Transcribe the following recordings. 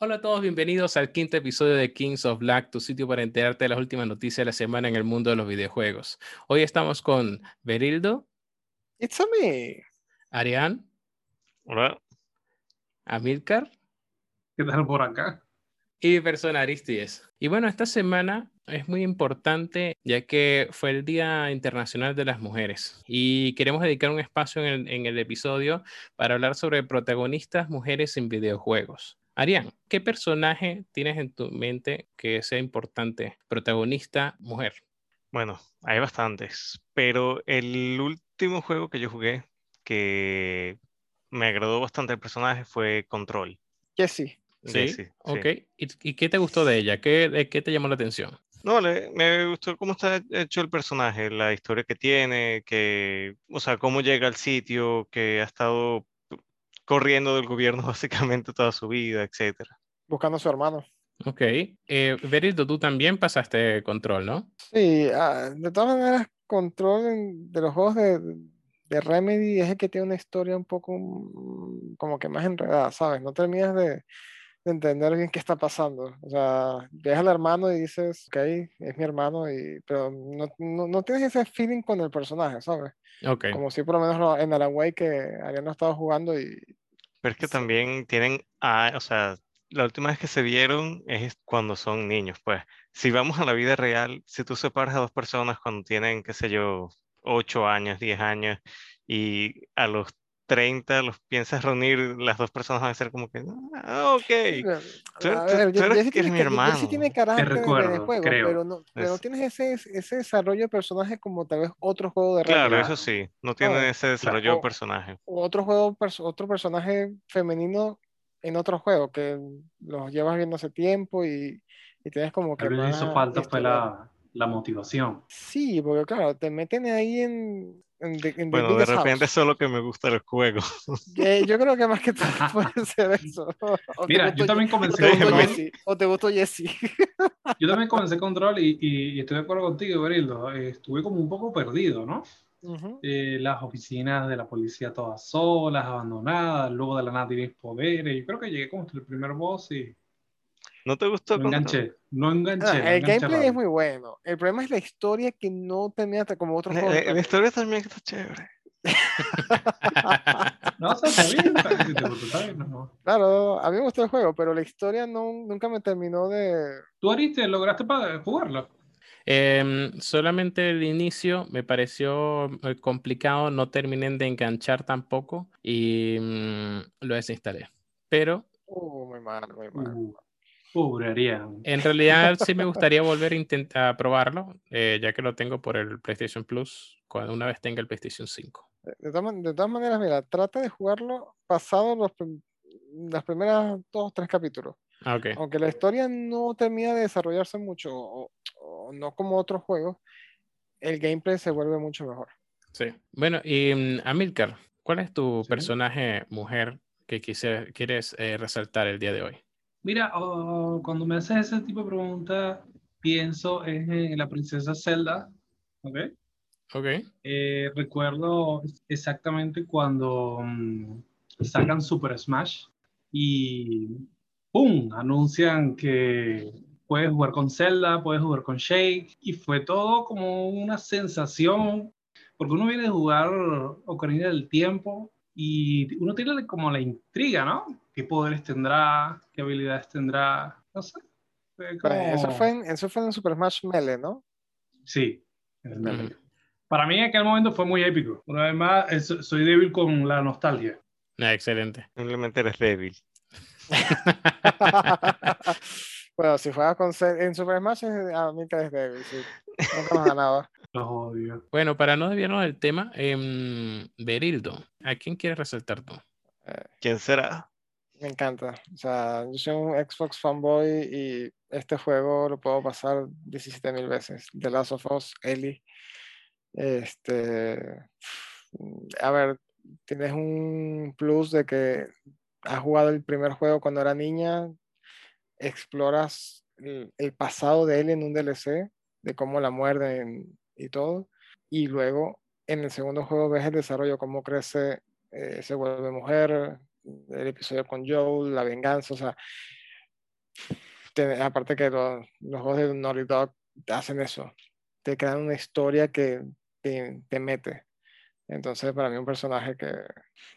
Hola a todos, bienvenidos al quinto episodio de Kings of Black, tu sitio para enterarte de las últimas noticias de la semana en el mundo de los videojuegos. Hoy estamos con Berildo. It's a me. Arián. Hola. Amilcar. ¿Qué tal por acá? Y mi persona Aristides. Y bueno, esta semana es muy importante ya que fue el Día Internacional de las Mujeres y queremos dedicar un espacio en el, en el episodio para hablar sobre protagonistas mujeres en videojuegos. Arián, ¿qué personaje tienes en tu mente que sea importante? Protagonista, mujer. Bueno, hay bastantes, pero el último juego que yo jugué que me agradó bastante el personaje fue Control. Jessie. Sí, Sí, sí. ok. ¿Y, y qué te gustó de ella? ¿Qué, de qué te llamó la atención? No, le- me gustó cómo está hecho el personaje, la historia que tiene, que, o sea, cómo llega al sitio, que ha estado corriendo del gobierno básicamente toda su vida, etcétera. Buscando a su hermano. Ok. Eh, Berildo, tú también pasaste control, ¿no? Sí, ah, de todas maneras, Control en- de los juegos de, de Remedy es el que tiene una historia un poco mm, como que más enredada, ¿sabes? No terminas de entender bien qué está pasando. O sea, ves al hermano y dices, ok, es mi hermano, y, pero no, no, no tienes ese feeling con el personaje, ¿sabes? Ok. Como si por lo menos en Alan Wake que habían no estado jugando y Pero es que Sí. también tienen, a- o sea, la última vez que se vieron es cuando son niños, pues. Si vamos a la vida real, si tú separas a dos personas cuando tienen, qué sé yo, 8 años, 10 años, y a los 30 los piensas reunir, las dos personas van a ser como que, ah, ok. Bueno, Tú- a tú- ver, tú Ye- eres Jesse que eres tiene, mi ca- Jesse hermano. tiene carácter de- de recuerdo, juego, creo. pero no, pero no tienes ese, ese desarrollo de personaje como tal vez otro juego de Claro, Remedy, eso sí, no tienen Ah, ese desarrollo o- de personaje. o otro juego, perso- otro personaje femenino en otro juego que los llevas viendo hace tiempo y, y tienes como que vez hizo falta fue historia. la, la motivación. Sí, porque claro, te meten ahí en, en, the- en Bueno, de repente house. solo que me gusta el juego. Eh, yo creo que más que todo puede ser eso. O Mira, yo también o comencé Déjeme. Jesse, o te gustó Jesse. Yo también comencé Control y, y- y estoy de acuerdo contigo, Berildo. Eh, estuve como un poco perdido, ¿no? Ujú. Eh, las oficinas de la policía todas solas, abandonadas, luego de la nada tienes poderes. Yo creo que llegué como hasta el primer boss y ¿No te gustó? no enganché. No enganché. Ah, no el enganché gameplay es muy bueno. El problema es la historia que no termina hasta como otros La, juegos. la- la Remedy. historia también está chévere. No, está bien. Claro, a mí me gustó el juego, pero la historia no, nunca me terminó de... ¿Tú, Ariste, lograste jugarlo? Em, solamente el inicio me pareció eh, complicado, no terminé de enganchar tampoco y mm, lo desinstalé. Pero Uh, muy mal, muy mal. Uh, pobre Arián. en realidad sí me gustaría volver a intentar probarlo, eh, ya que lo tengo por el PlayStation Plus, cuando una vez tenga el PlayStation 5. De, de todas, man- de todas maneras, mira, trata de jugarlo pasado los, las primeras dos o tres capítulos. Ah. Aunque la historia no termina de desarrollarse mucho, o, o no como otros juegos, el gameplay se vuelve mucho mejor. Sí. Bueno, y mm, Amilcar, ¿cuál es tu Sí. personaje mujer que quise- quieres eh, resaltar el día de hoy? Mira, oh, cuando me haces ese tipo de preguntas, pienso en la princesa Zelda, ¿ok? Ok. Eh, recuerdo exactamente cuando mm, sacan Super Smash y ¡pum! anuncian que puedes jugar con Zelda, puedes jugar con Shake y fue todo como una sensación, porque uno viene de jugar Ocarina del Tiempo y uno tiene como la intriga, ¿no? ¿Qué poderes tendrá? ¿Qué habilidades tendrá? No sé. Pues, Eso fue en, eso fue en Super Smash Melee, ¿no? Sí. en el Ujú. Melee. Para mí en aquel momento fue muy épico. Pero además eh, so- soy débil con la nostalgia. Ah, excelente. Simplemente eres débil. bueno, si juegas con en Super Smash, es- a mí que es débil, sí. Nunca nos ganaba. Los odio. Bueno, para no desviarnos del tema, em, Berildo, ¿a quién quieres resaltar tú? ¿Quién será? Me encanta. O sea, yo soy un Xbox fanboy y este juego lo puedo pasar 17 mil veces. The Last of Us, Ellie. Este, a ver, tienes un plus de que has jugado el primer juego cuando era niña, exploras el, el pasado de Ellie en un DLC, de cómo la muerden y todo, y luego en el segundo juego ves el desarrollo, cómo crece, eh, se vuelve mujer, el episodio con Joel, la venganza, o sea, aparte que los, los juegos de Naughty Dog hacen eso, te crean una historia que te, te mete. Entonces, para mí, un personaje que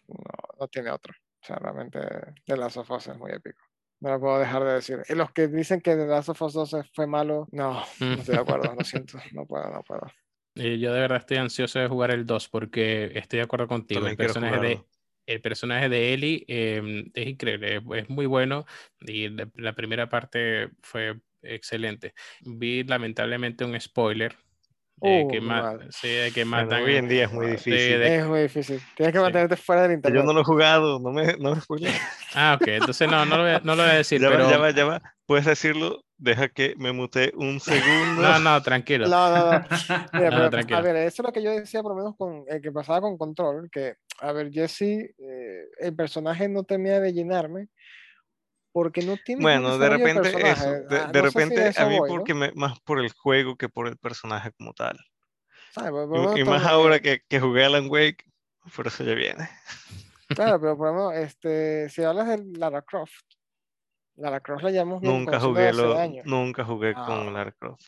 no, no tiene otro. O sea, realmente The Last of es muy épico. No lo puedo dejar de decir. Y los que dicen que The Last of Us 2 fue malo, no, no estoy de acuerdo, lo siento, no puedo, no puedo. Eh, yo de verdad estoy ansioso de jugar el 2 porque estoy de acuerdo contigo. También El personaje de, el personaje de Ellie eh, es increíble, es, es muy bueno y la, la primera parte fue excelente. Vi lamentablemente un spoiler eh, que, Uh, ma- mal. sí, que Bueno, matan. hoy en día es muy sí, difícil. de- Es muy difícil. Tienes que Sí. mantenerte fuera del Yo internet. no lo he jugado, no me, no me spoilees. Ah, ok, entonces no, no lo voy a, no lo voy a decir, Ya va, pero. ya va, ya va. Puedes decirlo, deja que me mute un segundo. No, no, tranquilo. No, no, no. Mira, No, pero, tranquilo. a ver, eso es lo que yo decía por lo menos con el que pasaba con Control, que, a ver, Jesse, eh, el personaje no termina de llenarme porque no tiene Bueno, de repente eso, de, Ah, de no si repente eso a mí voy, ¿no? porque me, más por el juego que por el personaje como tal. Por- por Y, y más ahora que, que jugué Alan Wake, por eso ya viene. Claro, pero por lo menos, este, si hablas de Lara Croft, Lara Croft la llamamos Nunca jugué lo, nunca jugué Ah. con Lara Croft.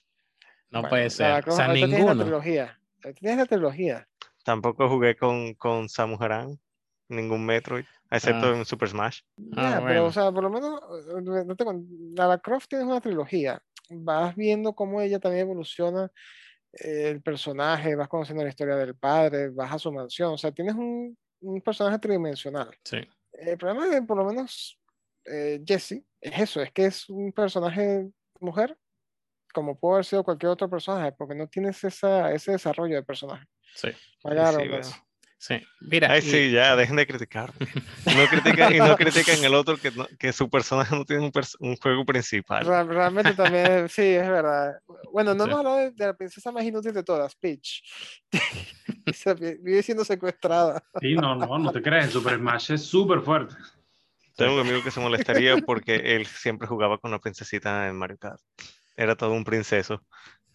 No Bueno, puede Lara ser. O Croft, sea, ahorita tienes la ninguno. trilogía. Tienes la trilogía. Tampoco jugué con, con Samus Aran, ningún Metroid, excepto Ah. en Super Smash. Ah, pero, o sea, por lo menos, eh, Lara Croft tienes una trilogía. Vas viendo cómo ella también evoluciona eh, el personaje, vas conociendo la historia del padre, vas a su mansión. O sea, tienes un, un personaje tridimensional. Sí. El problema de, por lo menos, eh, Jessie es eso, es que es un personaje mujer, como pudo haber sido cualquier otro personaje, porque no tienes esa, ese desarrollo de personaje. Sí. Vaya Sí. Sí. Mira, Ay, y- sí, ya, dejen de criticarme. Y no critican, y no critican el otro que, no- que su personaje no tiene un, pers- un juego principal. Realmente también, sí, es verdad. Bueno, no Sí. hemos hablado de, de la princesa más inútil de todas, Peach. Vive siendo secuestrada. Sí, no, no, no te crees. Super Smash es súper fuerte. Tengo un amigo que se molestaría porque él siempre jugaba con la princesita en Mario Kart. Era todo un princeso.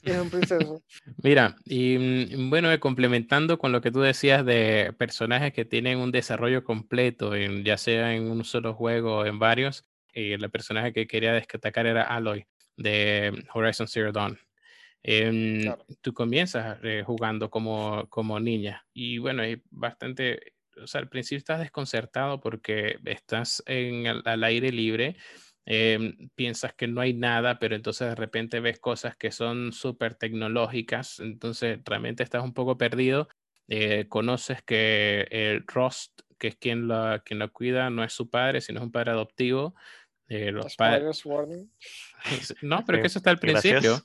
Y es un princeso. Mira, y mm, bueno, eh, complementando con lo que tú decías de personajes que tienen un desarrollo completo, en, ya sea en un solo juego o en varios, y el personaje que quería destacar era Aloy de Horizon Zero Dawn. Em, Claro. Tú comienzas eh, jugando como, como niña y bueno, hay bastante, o sea, al principio estás desconcertado porque estás en el- al aire libre em, piensas que no hay nada, pero entonces de repente ves cosas que son súper tecnológicas, entonces realmente estás un poco perdido. Eh, conoces que el Rost, que es quien la, quien la cuida, no es su padre, sino es un padre adoptivo. Eh, los padres... No, pero es que eso está al principio.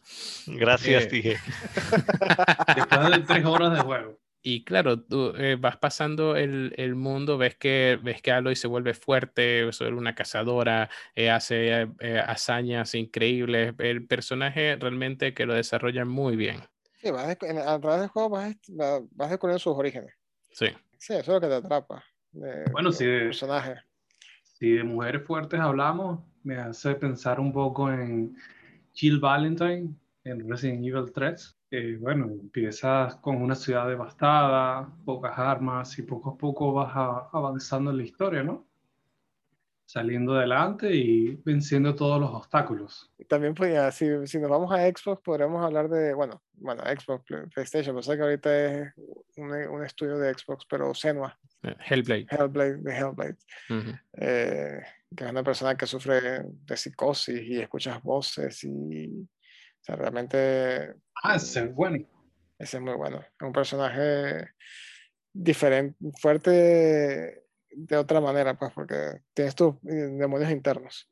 Gracias. Gracias, Eh, dije. Después de tres horas de juego. Y claro, tú eh, vas pasando el, el mundo, ves que, ves que Aloy se vuelve fuerte, vuelve una cazadora, eh, hace eh, hazañas increíbles. El personaje realmente que lo desarrolla muy bien. Sí, vas de- en- a través del juego vas, va- vas descubriendo sus orígenes. Sí. Sí, eso es lo que te atrapa. de- Bueno, de sí, un de- personaje. Si de mujeres fuertes hablamos, me hace pensar un poco en Jill Valentine en Resident Evil 3. Eh, bueno, empiezas con una ciudad devastada, pocas armas y poco a poco vas a- avanzando en la historia, ¿no? Saliendo adelante y venciendo todos los obstáculos. También podía, si, si nos vamos a Xbox, podríamos hablar de, bueno, bueno, Xbox, Play- PlayStation, pero sé que ahorita es un, un estudio de Xbox, pero Senua, Hellblade. Hellblade, de Hellblade, Ujú. eh, que es una persona que sufre de psicosis y escuchas voces y, o sea, realmente Ah, ese es bueno. ese es muy bueno. Es un personaje diferente, fuerte de, otra manera, pues, porque tienes tus eh, demonios internos.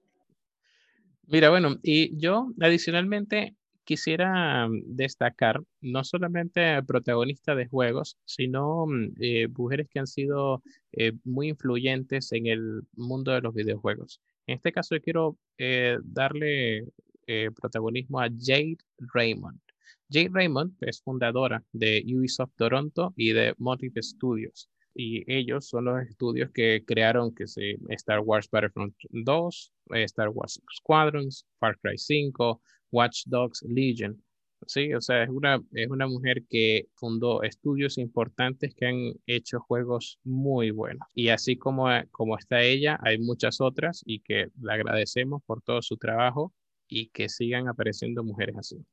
Mira, bueno, y yo adicionalmente quisiera mm, destacar no solamente protagonistas de juegos, sino mm, eh, mujeres que han sido eh, muy influyentes en el mundo de los videojuegos. En este caso, yo quiero eh, darle eh, protagonismo a Jade Raymond. Jade Raymond es fundadora de Ubisoft Toronto y de Motive Studios. Y ellos son los estudios que crearon que se, Star Wars Battlefront 2, eh, Star Wars Squadrons, Far Cry 5, Watch Dogs Legion. Sí, o sea, es una, es una mujer que fundó estudios importantes que han hecho juegos muy buenos. Y así como, como está ella, hay muchas otras y que le agradecemos por todo su trabajo y que sigan apareciendo mujeres así.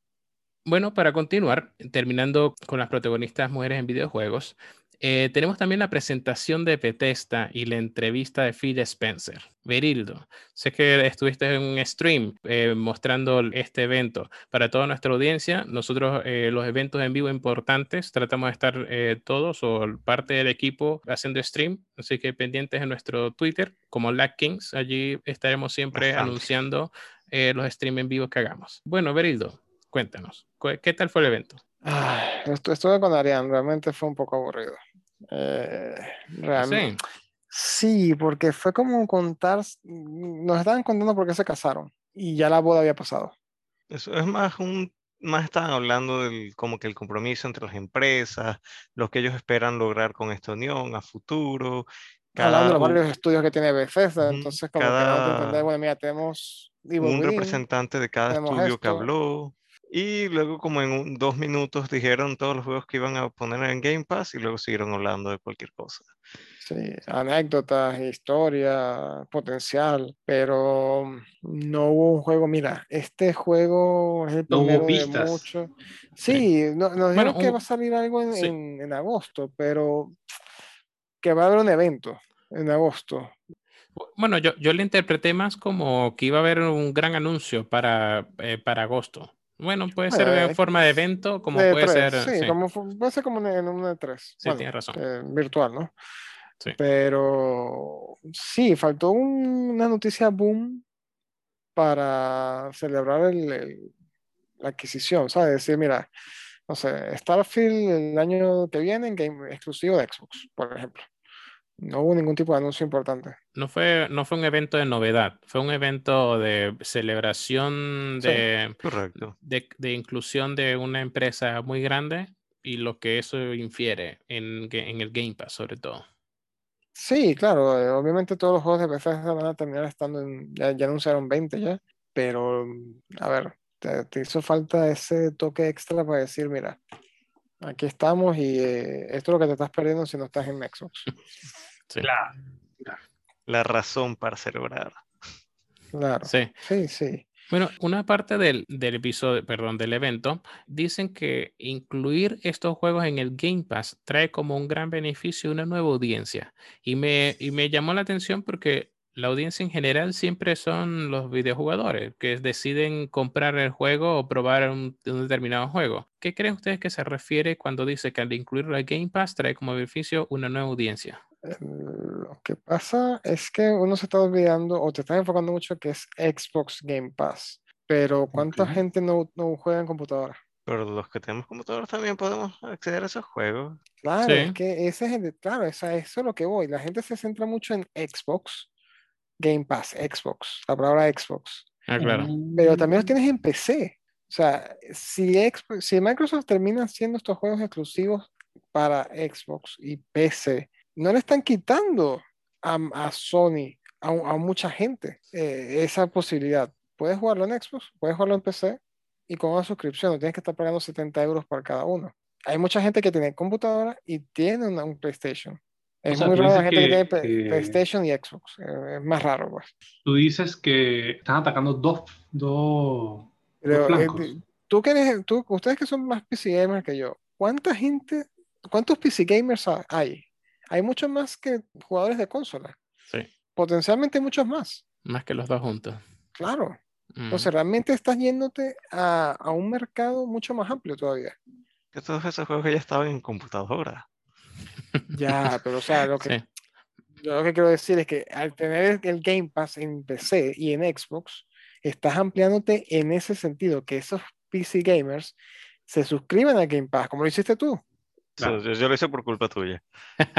Bueno, para continuar, terminando con las protagonistas mujeres en videojuegos, eh, tenemos también la presentación de Bethesda y la entrevista de Phil Spencer. Berildo, sé que estuviste en un stream eh, mostrando este evento. Para toda nuestra audiencia, nosotros eh, los eventos en vivo importantes tratamos de estar todos o parte del equipo haciendo stream, así que pendientes en nuestro Twitter como Lack Kings, allí estaremos siempre anunciando los streams en vivo que hagamos. Bueno, Berildo, cuéntanos, ¿qué tal fue el evento? estuve con Arián, realmente fue un poco aburrido. Eh, realmente. Sí. porque fue como contar, nos estaban contando por qué se casaron y ya la boda había pasado. Eso es más un, más estaban hablando del como que el compromiso entre las empresas, lo que ellos esperan lograr con esta unión a futuro. Cada, hablando de los varios estudios que tiene Bethesda, entonces como cada, que entender, bueno, mira, tenemos un representante de cada estudio que habló. Y luego como en dos minutos dijeron todos los juegos que iban a poner en Game Pass y luego siguieron hablando de cualquier cosa. Sí, anécdotas, historia, potencial, pero no hubo un juego. Mira, este juego es el primero de muchos. Sí, nos dijeron que va a salir algo en, en, agosto, pero que va a haber un evento en agosto. Bueno, yo, yo le interpreté más como que iba a haber un gran anuncio para, eh, para agosto. Bueno, puede ser en forma de evento, como puede ser. Sí, Como, puede ser como en un E3. Sí, tienes razón. Eh, virtual, ¿no? Sí. Pero sí, faltó una noticia boom para celebrar el, la adquisición, ¿sabes? Decir, mira, no sé, Starfield el año que viene en game exclusivo de Xbox, por ejemplo. No hubo ningún tipo de anuncio importante. No fue, no fue un evento de novedad, fue un evento de celebración de, de, inclusión de una empresa muy grande y lo que eso infiere en, en el Game Pass sobre todo. Sí, claro, eh, obviamente todos los juegos de Bethesda van a terminar estando en, ya, anunciaron 20 ya, pero a ver, te, hizo falta ese toque extra para decir, mira, aquí estamos y eh, esto es lo que te estás perdiendo si no estás en Xbox. La, la razón para celebrar. Claro. Sí, sí, sí. Bueno, una parte del, del, episodio, perdón, del evento, dicen que incluir estos juegos en el Game Pass trae como un gran beneficio una nueva audiencia. Y me, y me llamó la atención porque la audiencia en general siempre son los videojugadores que deciden comprar el juego o probar un, un, determinado juego. ¿Qué creen ustedes que se refiere cuando dice que al incluirlo en Game Pass trae como beneficio una nueva audiencia? lo que pasa es que uno se está olvidando o te está enfocando mucho que es Xbox Game Pass. Pero ¿cuánta gente no, no, juega en computadora? Pero los que tenemos computadoras también podemos acceder a esos juegos. Claro, es que ese es claro, eso es lo que voy. La gente se centra mucho en Xbox, Game Pass, Xbox, la palabra Xbox. Ah, claro. Pero también los tienes en PC. O sea, si, si Microsoft termina haciendo estos juegos exclusivos para Xbox y PC, no le están quitando a, Sony, a, mucha gente, eh, esa posibilidad. Puedes jugarlo en Xbox, puedes jugarlo en PC y con una suscripción, no tienes que estar pagando 70 euros por cada uno. Hay mucha gente que tiene computadora y tiene un PlayStation. Es muy raro la gente que, tiene PlayStation y Xbox. Eh, es más raro, pues. Tú dices que están atacando dos, dos, eh, tú que tú, ustedes que son más PC gamers que yo, ¿cuánta gente, cuántos PC gamers hay? hay muchos más que jugadores de consola. Sí. Potencialmente muchos más. Más que los dos juntos. Claro. Entonces realmente estás yéndote a, a, un mercado mucho más amplio todavía. Que todos esos juegos ya estaban en computadora. Ya, pero o sea, lo que, lo que quiero decir es que al tener el Game Pass en PC y en Xbox, estás ampliándote en ese sentido, que esos PC gamers se suscriban al Game Pass, como lo hiciste tú. Yo, lo hice por culpa tuya.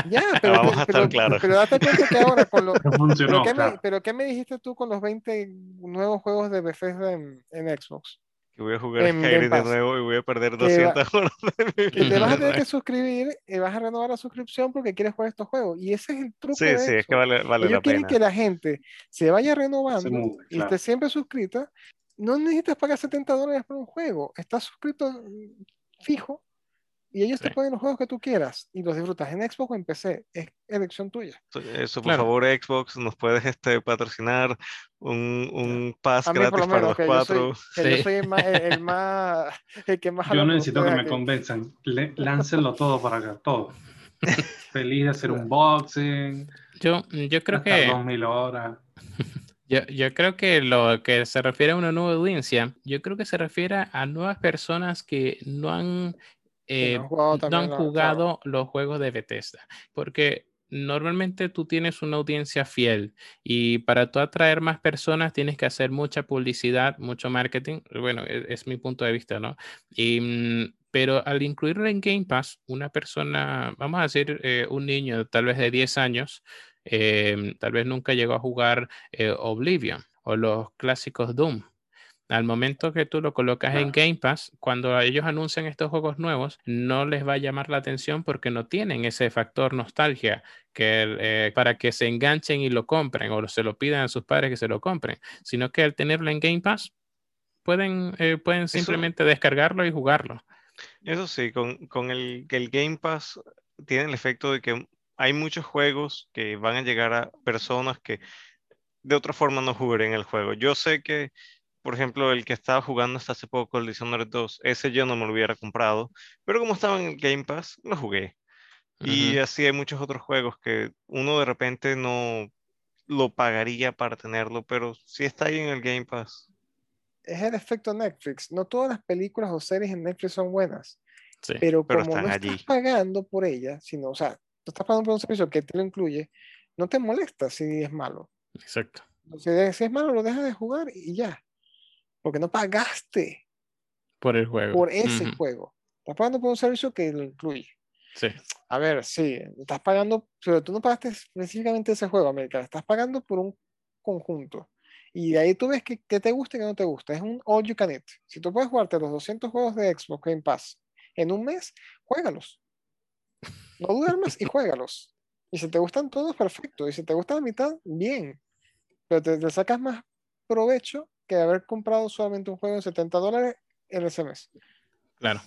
Ya, pero, Vamos a estar claros. pero date cuenta que ahora con los... pero, ¿qué me, pero, ¿qué me, dijiste tú con los 20 nuevos juegos de Bethesda en, en Xbox? Que voy a jugar Skyrim de nuevo y voy a perder 200 horas de mi vida. Que te vas a tener que suscribir y vas a renovar la suscripción porque quieres jugar estos juegos. Y ese es el truco Sí, sí, es que vale, vale Ellos la quieren que la gente se vaya renovando y esté siempre suscrita no necesitas pagar 70 dólares por un juego. Estás suscrito mm, fijo y ellos te ponen los juegos que tú quieras y los disfrutas en Xbox o en PC. Es elección tuya. Eso, por Claro. favor, Xbox, nos puedes este, patrocinar un, un pass A mí por gratis para los que yo soy, cuatro. que Sí. yo soy el más, el, el más, el que más Yo por necesito que me aquí. convenzan. Le- láncenlo todo para acá, todo. Feliz de hacer un boxing, Yo, yo creo gastar que 2000 horas. Yo, yo creo que lo que se refiere a una nueva audiencia, yo creo que se refiere a nuevas personas que no han, Que eh, no han jugado no también han la- jugado los juegos de Bethesda, porque normalmente tú tienes una audiencia fiel y para tú atraer más personas tienes que hacer mucha publicidad, mucho marketing, bueno, e- es, mi punto de vista, ¿no? Y, mm, pero al incluirlo en Game Pass, una persona, vamos a decir, eh, un niño tal vez de 10 años, em, tal vez nunca llegó a jugar eh, Oblivion o los clásicos Doom. Al momento que tú lo colocas en. Game Pass, cuando ellos anuncian estos juegos nuevos, no les va a llamar la atención porque no tienen ese factor nostalgia que, eh, para que se enganchen y lo compren o se lo pidan a sus padres que se lo compren, sino que al tenerlo en Game Pass, pueden, eh, pueden simplemente descargarlo y jugarlo. Eso sí, con, con el, que el Game Pass tiene el efecto de que hay muchos juegos que van a llegar a personas que de otra forma no jugarían el juego. Yo sé que, por ejemplo, el que estaba jugando hasta hace poco, el Dishonored 2, ese yo no me lo hubiera comprado, pero como estaba en el Game Pass, lo jugué. Y Ujú. así hay muchos otros juegos que uno de repente no lo pagaría para tenerlo, pero si está ahí en el Game Pass. Es el efecto Netflix. No todas las películas o series en Netflix son buenas, Sí. pero Pero como están no allí. estás pagando por ellas, sino, o sea, tú estás pagando por un servicio que te lo incluye, no te molesta si es malo. Exacto. Si es malo, lo dejas de jugar y ya. Porque no pagaste Por el juego. por ese Ujú. juego. Estás pagando por un servicio que lo incluye. Sí. A ver, sí, estás pagando, pero tú no pagaste específicamente ese juego, América, estás pagando por un conjunto. Y de ahí tú ves que, que te gusta y que no te gusta. Es un all you can eat. Si tú puedes jugarte los 200 juegos de Xbox Game Pass en un mes, juégalos. No duermas y juégalos. Y si te gustan todos, perfecto. Y si te gusta la mitad, bien. Pero te, te sacas más provecho que haber comprado solamente un juego en 70 dólares en ese mes. Claro.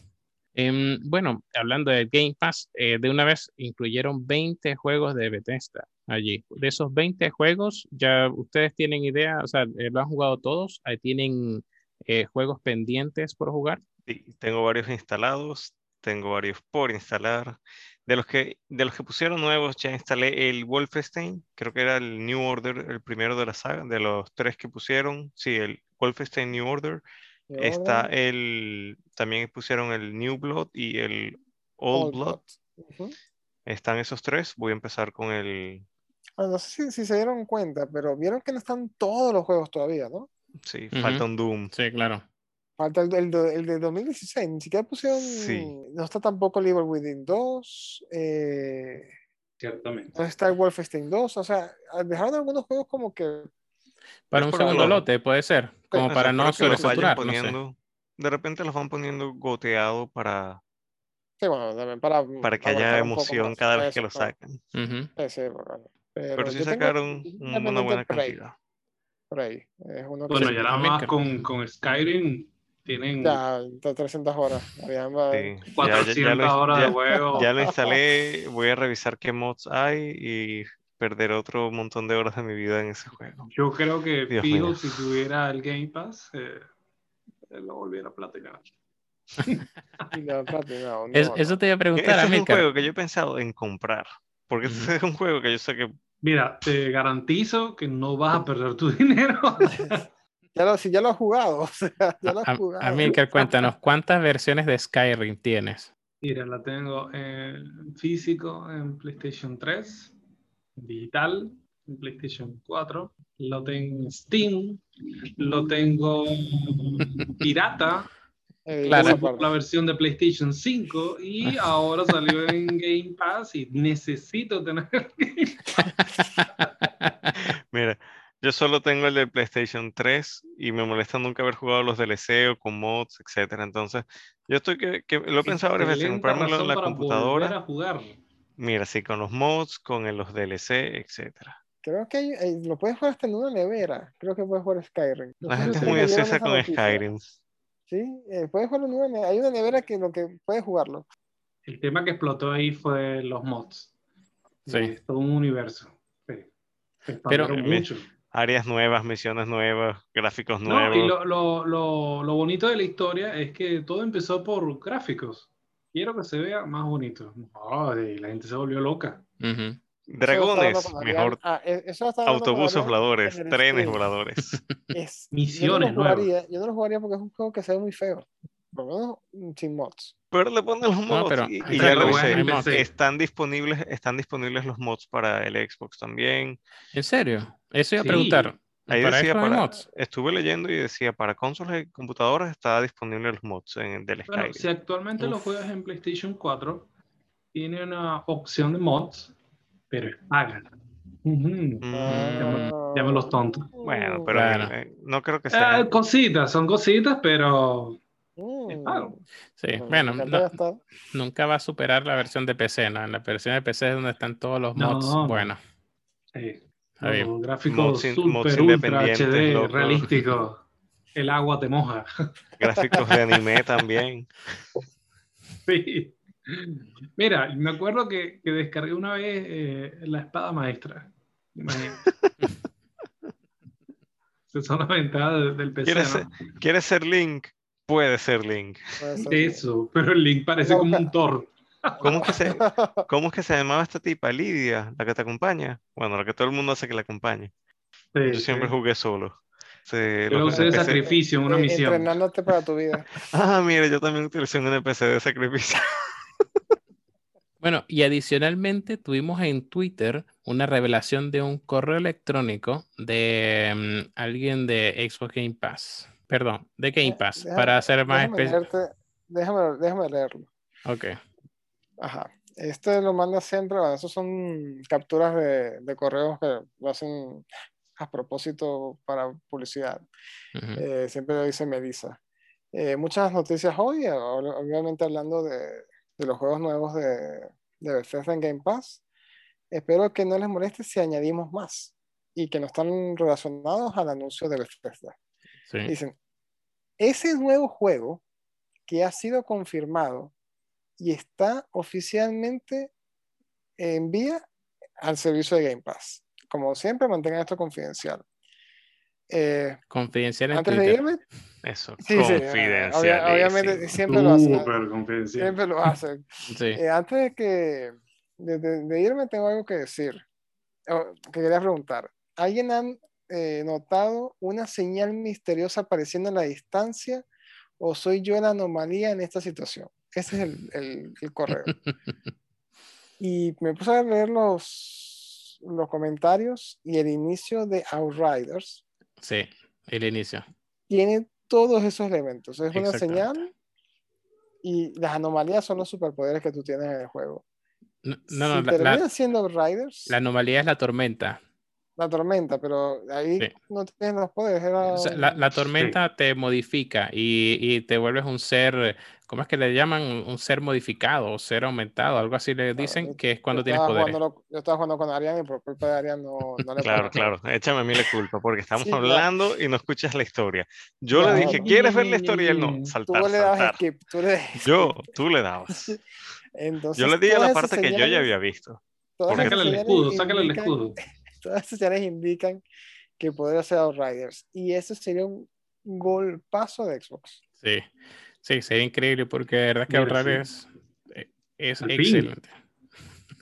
Em, bueno, hablando de Game Pass, eh, de una vez incluyeron 20 juegos de Bethesda allí. De esos 20 juegos, ya ustedes tienen idea, o sea, eh, lo han jugado todos, ahí tienen eh, juegos pendientes por jugar. Sí, tengo varios instalados, tengo varios por instalar. De los que, de los que pusieron nuevos, ya instalé el Wolfenstein, creo que era el New Order, el primero de la saga, de los tres que pusieron. Sí, el Wolfenstein New Order. Está el, también pusieron el New Blood y el Old, Old Blood. Están esos tres. Voy a empezar con el, Ah, no sé si, si se dieron cuenta, pero vieron que no están todos los juegos todavía, ¿no? sí, Ujú. falta un Doom. Sí, claro. Falta el, de- el, de- el de 2016, ni siquiera pusieron, Sí. no está tampoco el Evil Within 2, eh, Ciertamente. no está el Wolfenstein 2, o sea, dejaron algunos juegos como que, Para un por segundo lo- lote, puede ser, como para no que los vayan sobresaturar, no sé. poniendo, de repente los van poniendo goteado para, sí, bueno, también para, para que haya emoción más. cada vez que Eso, lo claro. sacan. Ujú. Sí, sí, bueno, pero, Pero sí sacaron una buena cantidad. Prey, es uno que Bueno, sí, ya nada más que- con, con Skyrim tienen ya, está 300 horas, Sí, ya- ya- 400 ya lo- horas ya- de juego. Ya lo instalé, voy a revisar qué mods hay y perder otro montón de horas de mi vida en ese juego. Yo creo que Dios fijo, mío. si tuviera el Game Pass, eh, lo volviera a platinar. no, no, Es- no, eso te iba a preguntar, es un juego que yo he pensado en comprar, porque es un juego que yo sé que Mira, te garantizo que no vas a perder tu dinero. Ya lo, si ya lo has jugado, o sea, ya lo has Am- jugado. Amílcar, cuéntanos, ¿cuántas versiones de Skyrim tienes? Mira, la tengo en físico en PlayStation 3, digital en PlayStation 4, lo tengo en Steam, lo tengo pirata, Eh, Claro. la versión de PlayStation 5 y ahora salió en Game Pass y necesito tener Mira, yo solo tengo el de PlayStation 3 y me molesta nunca haber jugado los DLC o con mods, etcétera. Entonces, yo estoy que, que lo he pensado varias veces, comprármelo en la computadora. a jugar. Mira, sí, con los mods, con el- los DLC, etcétera. creo que hay- hay- lo puedes jugar hasta en una nevera. Creo que puedes jugar Skyrim. No La si gente es muy obsesa esa con noticia. Skyrim. Sí, eh, puedes jugarlo en una nevera. Hay una nevera que lo que puedes jugarlo. El tema que explotó ahí fue los mods. Sí. Es todo un universo. Sí. Pero- Me- mucho. Áreas nuevas, misiones nuevas, gráficos No, nuevos. y lo, lo, lo, lo bonito de la historia es que todo empezó por gráficos. Quiero que se vea más bonito. Ay, la gente se volvió loca. Dragones, mejor. Ah, e- Autobuses voladores, trenes voladores. Es- Misiones yo no, jugaría, yo no lo jugaría porque es un juego que se ve muy feo. Por lo menos mm, sin mods. Pero le ponen los mods pero- y, y ya lo. Están disponibles, están disponibles los mods para el Xbox también. ¿En serio? Eso iba a Sí. preguntar. Ahí ¿Para decía para, mods? estuve leyendo y decía para consolas y computadoras está disponible los mods en, del Bueno, Skyrim. si actualmente lo Uf. juegas en PlayStation 4, tiene una opción de mods, pero es paga. Ujú. Mm, Ah. Llamen los tontos. bueno, pero Claro. eh, no creo que sea. Eh, cositas, son cositas, pero es Mm. pago. Sí, bueno, no- nunca va a superar la versión de PC, ¿no? En la versión de PC es donde están todos los mods. no. Bueno, Sí. Los gráficos Mods in- mods super ultra HD, loco. realísticos. El agua te moja. Gráficos de anime también. Sí. Mira, me acuerdo que, que descargué una vez eh, la espada maestra. Imagínate. Son las ventajas de- del PC. ¿Quieres ¿no? ser, ¿Quieres ser Link? Puede ser Link. Puede ser. Eso, pero el link parece No, como un Thor. ¿Cómo es, que se, ¿Cómo es que se llamaba esta tipa? Lidia, la que te acompaña. Bueno, la que todo el mundo hace que la acompañe. Sí, Yo siempre sí. jugué solo. Se- Yo usé de sacrificio en una Eh, misión. Entrenándote para tu vida. Ah, mira, yo también utilicé un NPC de sacrificio. Bueno, y adicionalmente tuvimos en Twitter una revelación de un correo electrónico de mm, alguien de Xbox Game Pass. Perdón, de Game Eh, Pass, déjame- para ser más específico. déjame, déjame leerlo. Ok. Ajá. Este lo manda siempre, bueno, esos son capturas de, de correos que lo hacen a propósito para publicidad. ujú. Eh, siempre lo dice Melissa. Eh, muchas noticias hoy, eh, ob- obviamente hablando de, de los juegos nuevos de, de Bethesda en Game Pass. Espero que no les moleste si añadimos más y que no están relacionados al anuncio de Bethesda. Sí. Dicen, ese nuevo juego que ha sido confirmado y está oficialmente en vía al servicio de Game Pass. Como siempre, mantengan esto confidencial. Eh, Confidencial en antes de irme, Eso, sí, sí, confidencial. obvia- obviamente siempre lo hacen. Siempre lo hacen. Sí. Eh, antes de que de, de- de irme, tengo algo que decir. o que quería preguntar. ¿Alguien han eh, notado una señal misteriosa apareciendo en la distancia? ¿O soy yo la anomalía en esta situación? Ese es el, el- el correo. Y me puse a leer los, los comentarios y el inicio de Outriders Sí, el inicio. tiene todos esos elementos. Es una señal y las anomalías son los superpoderes que tú tienes en el juego. No, no, la, la- siendo Outriders, la anomalía es la tormenta. La tormenta, pero ahí Sí. no tienes los poderes. Era... O sea, la, la tormenta te modifica y, y te vuelves un ser, ¿cómo es que le llaman? Un un ser modificado o ser aumentado, algo así le dicen yo- que es cuando tienes poderes. jugándolo- yo estaba jugando con Arián y por culpa de Arián no, no le Claro, puedo- claro, échame a mí la culpa, porque estamos Sí, claro. hablando y no escuchas la historia. Yo Ya, le dije. ¿quieres ver la historia? Y él no, Tú saltar, le dabas saltar. skip, tú le Yo, tú le dabas. Entonces, Yo le di a todas la parte que yo ya había visto. Sácale el escudo, sácale el escudo. Todas esas señales indican que podría ser Outriders. Y eso sería un golpazo de Xbox. Sí, sí, sería increíble porque de verdad que Mira, ahorrar sí. es, es Al fin. excelente.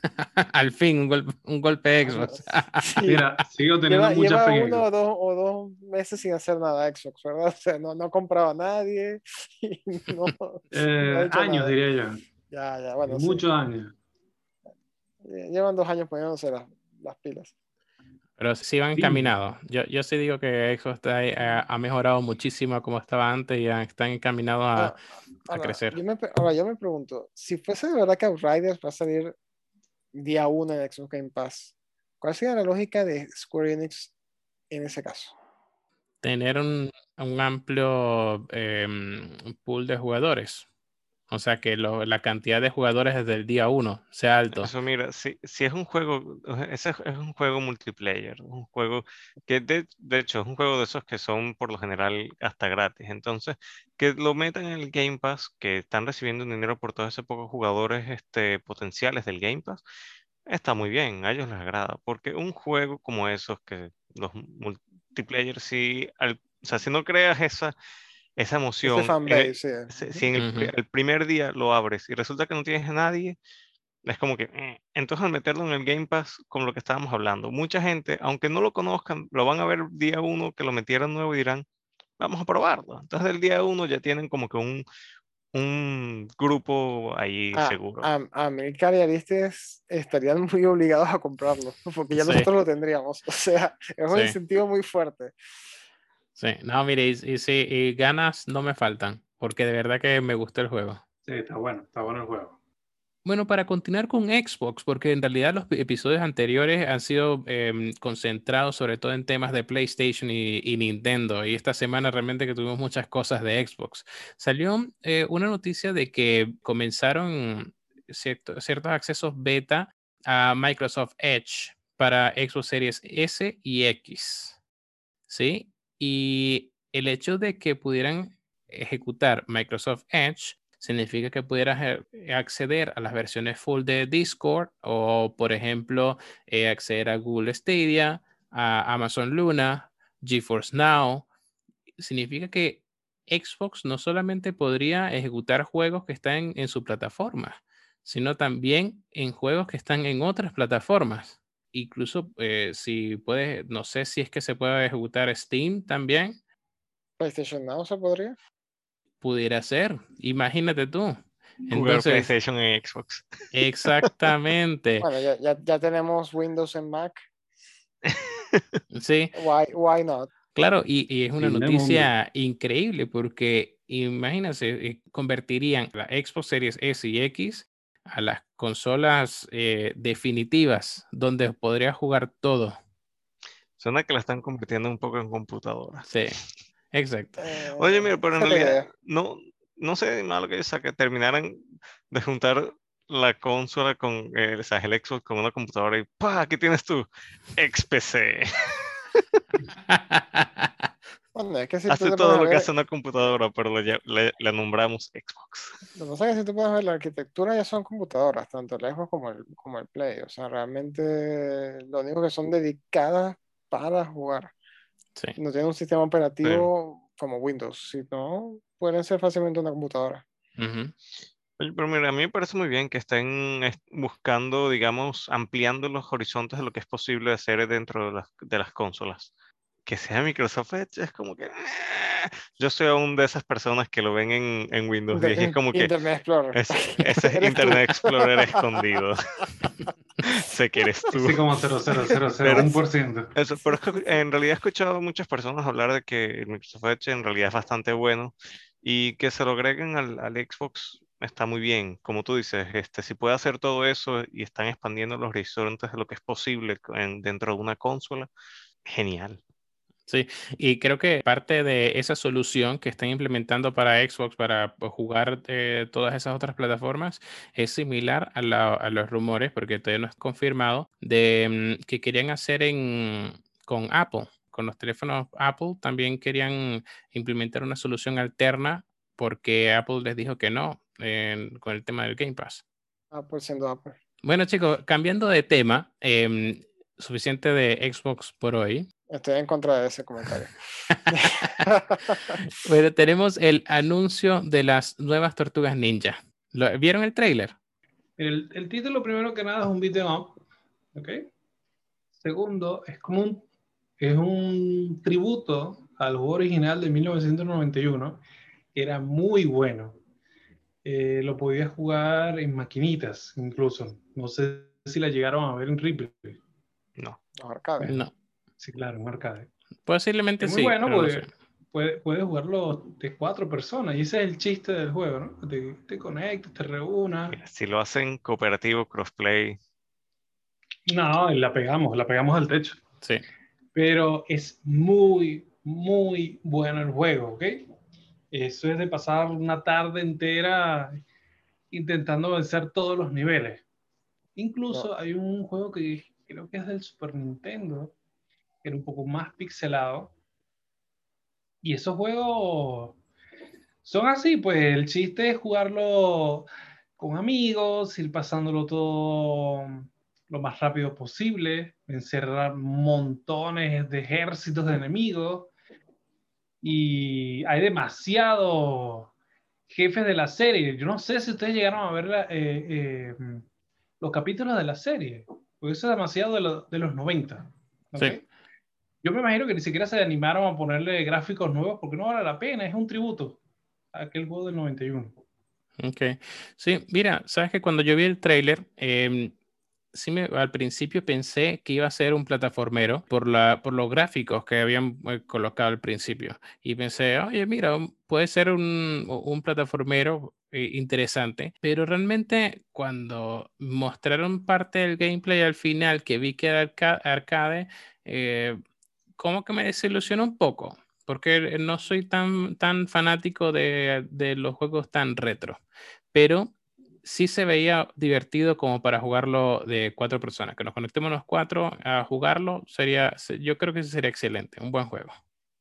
Al fin, un, gol- un golpe de Xbox. Sí. Mira, sigo teniendo Lleva, mucha lleva fe uno o dos, o dos meses sin hacer nada Xbox, ¿verdad? O sea, no, no ha comprado a nadie. no- Eh, años, nada. diría yo. Ya, ya, bueno, sí. Muchos años. Lle- Llevan dos años poniéndose las, las pilas. Pero sí van Sí. encaminados. Yo, yo sí digo que Xbox está ahí, eh, ha mejorado muchísimo a como estaba antes y están encaminados a... Ahora, crecer. Yo me, pre- ahora, yo me pregunto, si fuese de verdad que Outriders va a salir día uno en Xbox Game Pass, ¿cuál sería la lógica de Square Enix en ese caso? tener un, un amplio em, pool de jugadores. O sea, que lo- la cantidad de jugadores desde el día uno sea alto. Eso, mira, si, si es un juego, es es un juego multiplayer, un juego que de, de hecho es un juego de esos que son por lo general hasta gratis. Entonces, que lo metan en el Game Pass, que están recibiendo dinero por todos esos pocos jugadores este, potenciales del Game Pass, está muy bien, a ellos les agrada. Porque un juego como esos, que los multiplayer, sí, al- o sea, si no creas esa, esa emoción, el- fanbase, sí. si, si en el, primer día lo abres y resulta que no tienes a nadie, es como que, eh. entonces al meterlo en el Game Pass, con lo que estábamos hablando, mucha gente, aunque no lo conozcan, lo van a ver día uno que lo metieron nuevo y dirán, vamos a probarlo. Entonces el día uno ya tienen como que un, un grupo ahí Ah, seguro. A, a Milcar y Aristes estarían muy obligados a comprarlo, porque ya Sí. nosotros lo tendríamos. O sea, es un Sí. incentivo muy fuerte. Sí, no, mire, y, y sí, y ganas no me faltan, porque de verdad que me gustó el juego. Sí, está bueno, está bueno el juego. Bueno, para continuar con Xbox, porque en realidad los episodios anteriores han sido em, concentrados sobre todo en temas de PlayStation y, y Nintendo, y esta semana realmente que tuvimos muchas cosas de Xbox. Salió eh, una noticia de que comenzaron cierto- ciertos accesos beta a Microsoft Edge para Xbox Series S y X. ¿Sí? Y el hecho de que pudieran ejecutar Microsoft Edge significa que pudieras eh, acceder a las versiones full de Discord o, por ejemplo, eh, acceder a Google Stadia, a Amazon Luna, GeForce Now. Significa que Xbox no solamente podría ejecutar juegos que están en su plataforma, sino también en juegos que están en otras plataformas. Incluso eh, si puedes, no sé si es que se puede ejecutar Steam también, PlayStation Now se podría. pudiera ser. Imagínate tú. Entonces, PlayStation en Xbox. exactamente. Bueno, ya, ya, ya tenemos Windows en Mac. Sí, Why, why not? claro, y, y es una noticia increíble porque imagínense, eh, convertirían la Xbox Series S y X a las consolas eh, definitivas donde podría jugar todo. Suena que la están convirtiendo un poco en computadora. Sí, exacto. Eh, Oye, mira, pero en realidad no, no sé malo que sea que terminaran de juntar la consola con eh, o sea, el Xbox con una computadora y ¡pa! ¿Qué tienes tú? XPC. Bueno, es que si Hace todo lo que hace una computadora, pero le, le- le nombramos Xbox. Lo que pasa es que si tú puedes ver la arquitectura ya son computadoras, tanto el Xbox como el, como el Play. O sea, realmente lo único que son dedicadas para jugar. Sí. No tienen un sistema operativo como Windows, sino pueden ser fácilmente una computadora. Pero mira, a mí me parece muy bien que estén es- buscando, digamos, ampliando los horizontes de lo que es posible hacer dentro de las, de las consolas. Que sea Microsoft Edge es como que... eh, Yo soy aún de esas personas que lo ven en, en Windows Inter- 10 y es como que... Internet Explorer. Ese, ese es. Internet Explorer escondido. sé que eres tú. Sí, como 0,0001%. Eso, pero es que en realidad he escuchado a muchas personas hablar de que el Microsoft Edge en realidad es bastante bueno y que se lo agreguen al, al Xbox está muy bien. Como tú dices, este, si puede hacer todo eso y están expandiendo los horizontes de lo que es posible en- dentro de una consola, genial. Sí, y creo que parte de esa solución que están implementando para Xbox para pues, jugar eh, todas esas otras plataformas es similar a, la- a los rumores, porque todavía no es confirmado, de mm, que querían hacer en, con Apple, con los teléfonos Apple, también querían implementar una solución alterna porque Apple les dijo que no con el tema del Game Pass. Apple siendo Apple. Bueno, chicos, cambiando de tema, em, suficiente de Xbox por hoy. Estoy en contra de ese comentario. Bueno, tenemos el anuncio de las nuevas tortugas ninja. ¿Lo- ¿Vieron el tráiler? El, el título, primero que nada, es un beat 'em up. ¿Ok? Segundo, es como un, es un tributo al juego original de 1991. que Era muy bueno. Eh, lo podías jugar en maquinitas, incluso. No sé si la llegaron a ver en Ripley. No. Los arcades. No. Sí, claro, en arcade. Posiblemente Es muy sí. bueno pero no porque puede- puedes jugarlo de cuatro personas y ese es el chiste del juego, ¿no? Te, te conectas, te reúnas. Mira, si lo hacen cooperativo, crossplay, No, la pegamos, la pegamos al techo. Sí. Pero es muy, muy bueno el juego, ¿ok? Eso es de pasar una tarde entera intentando vencer todos los niveles. Incluso hay un juego que creo que es del Super Nintendo, era un poco más pixelado. Y esos juegos son así, pues el chiste es jugarlo con amigos, ir pasándolo todo lo más rápido posible, encerrar montones de ejércitos de enemigos. Y hay demasiados jefes de la serie. Yo no sé si ustedes llegaron a ver la, eh, eh, los capítulos de la serie, porque eso es demasiado de, de los 90. Sí. Yo me imagino que ni siquiera se animaron a ponerle gráficos nuevos porque no vale la pena, es un tributo a aquel juego del 91. Ok. Sí, mira, sabes que cuando yo vi el tráiler, eh, sí me, al principio pensé que iba a ser un plataformero por, la, por los gráficos que habían eh, colocado al principio. Y pensé, oye, mira, puede ser un, un plataformero eh, interesante. Pero realmente cuando mostraron parte del gameplay al final, que vi que era arca arcade, eh, como que me desilusionó un poco. Porque no soy tan, tan fanático de, de los juegos tan retro. Pero sí se veía divertido como para jugarlo de cuatro personas. Que nos conectemos los cuatro a jugarlo, sería, yo creo que sería excelente, un buen juego.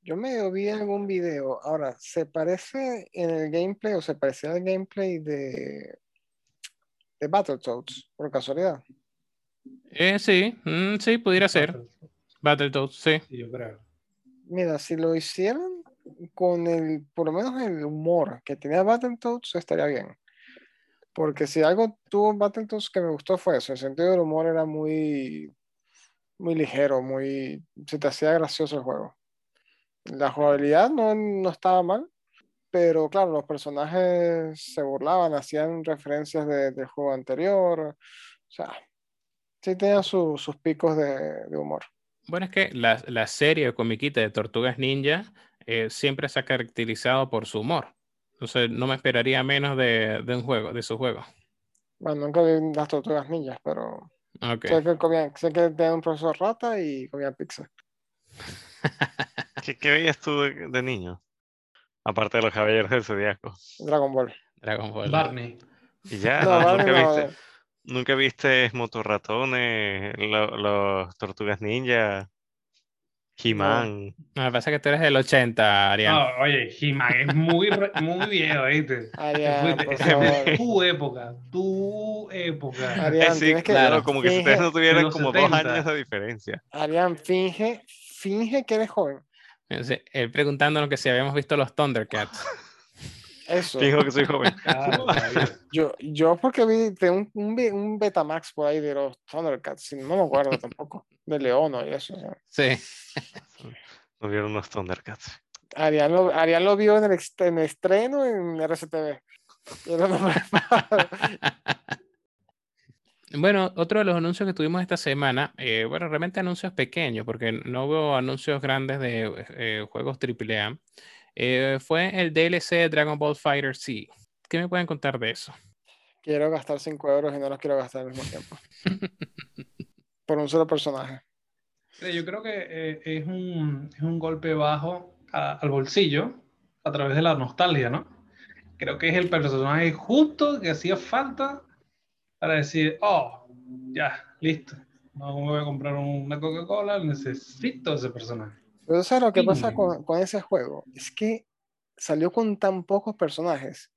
Yo me vi algún video. Ahora, ¿se parece en el gameplay o se parecía al gameplay de, de Battletoads, por casualidad? Eh, sí, mm, sí, pudiera ser. Battletoads, sí. Yo creo. Mira, si lo hicieran con el, por lo menos el humor que tenía Battletoads, estaría bien. Porque si algo tuvo Battletoads que me gustó fue eso, el sentido del humor era muy, muy ligero, muy, se te hacía gracioso el juego. La jugabilidad no, no estaba mal, pero claro, los personajes se burlaban, hacían referencias de, del juego anterior, o sea, sí tenían su, sus picos de, de, humor. Bueno, es que la, la serie comiquita de Tortugas Ninja eh, siempre se ha caracterizado por su humor. Entonces no me esperaría menos de, de, un juego, de su juego. Bueno, nunca vi las tortugas ninjas, pero okay. sé, que comían, sé que tenían un profesor rata y comían pizza. ¿Qué, ¿Qué, veías tú de, de, niño? Aparte de los caballeros del zodiaco. Dragon Ball. Dragon Ball. Barney. Y ya, no, no, nunca, no, viste, nunca viste motorratones, los lo tortugas ninja. He-Man. No, me pasa que tú eres del 80, Arián. No, oye, He-Man es muy, muy viejo, ¿viste? Arián, es tu época, tu época. Arián, sí, claro, que, como que si ustedes no tuvieran como 70. dos años de diferencia. Arián, finge, finge que eres joven. Él preguntándonos que si habíamos visto los Thundercats. Eso. Dijo que soy joven. Claro, yo, yo porque vi un, un, un, Betamax por ahí de los Thundercats, no me acuerdo tampoco, de Leono y eso. ¿no? Sí. No vieron los Thundercats. Arián lo, Arián lo vio en el, en el estreno en RCTV. Bueno, otro de los anuncios que tuvimos esta semana, eh, bueno, realmente anuncios pequeños, porque no hubo anuncios grandes de eh, juegos AAA. Eh, fue el DLC de Dragon Ball Fighter Z. ¿Qué me pueden contar de eso? Quiero gastar 5 euros y no los quiero gastar al mismo tiempo. Por un solo personaje. Yo creo que eh, es, un, es, un, golpe bajo a, al bolsillo a través de la nostalgia, ¿no? Creo que es el personaje justo que hacía falta para decir, oh, ya, listo. No me voy a comprar una Coca-Cola, necesito ese personaje. Pero ¿sabes lo que pasa con, con, ese juego? Es que salió con tan pocos personajes.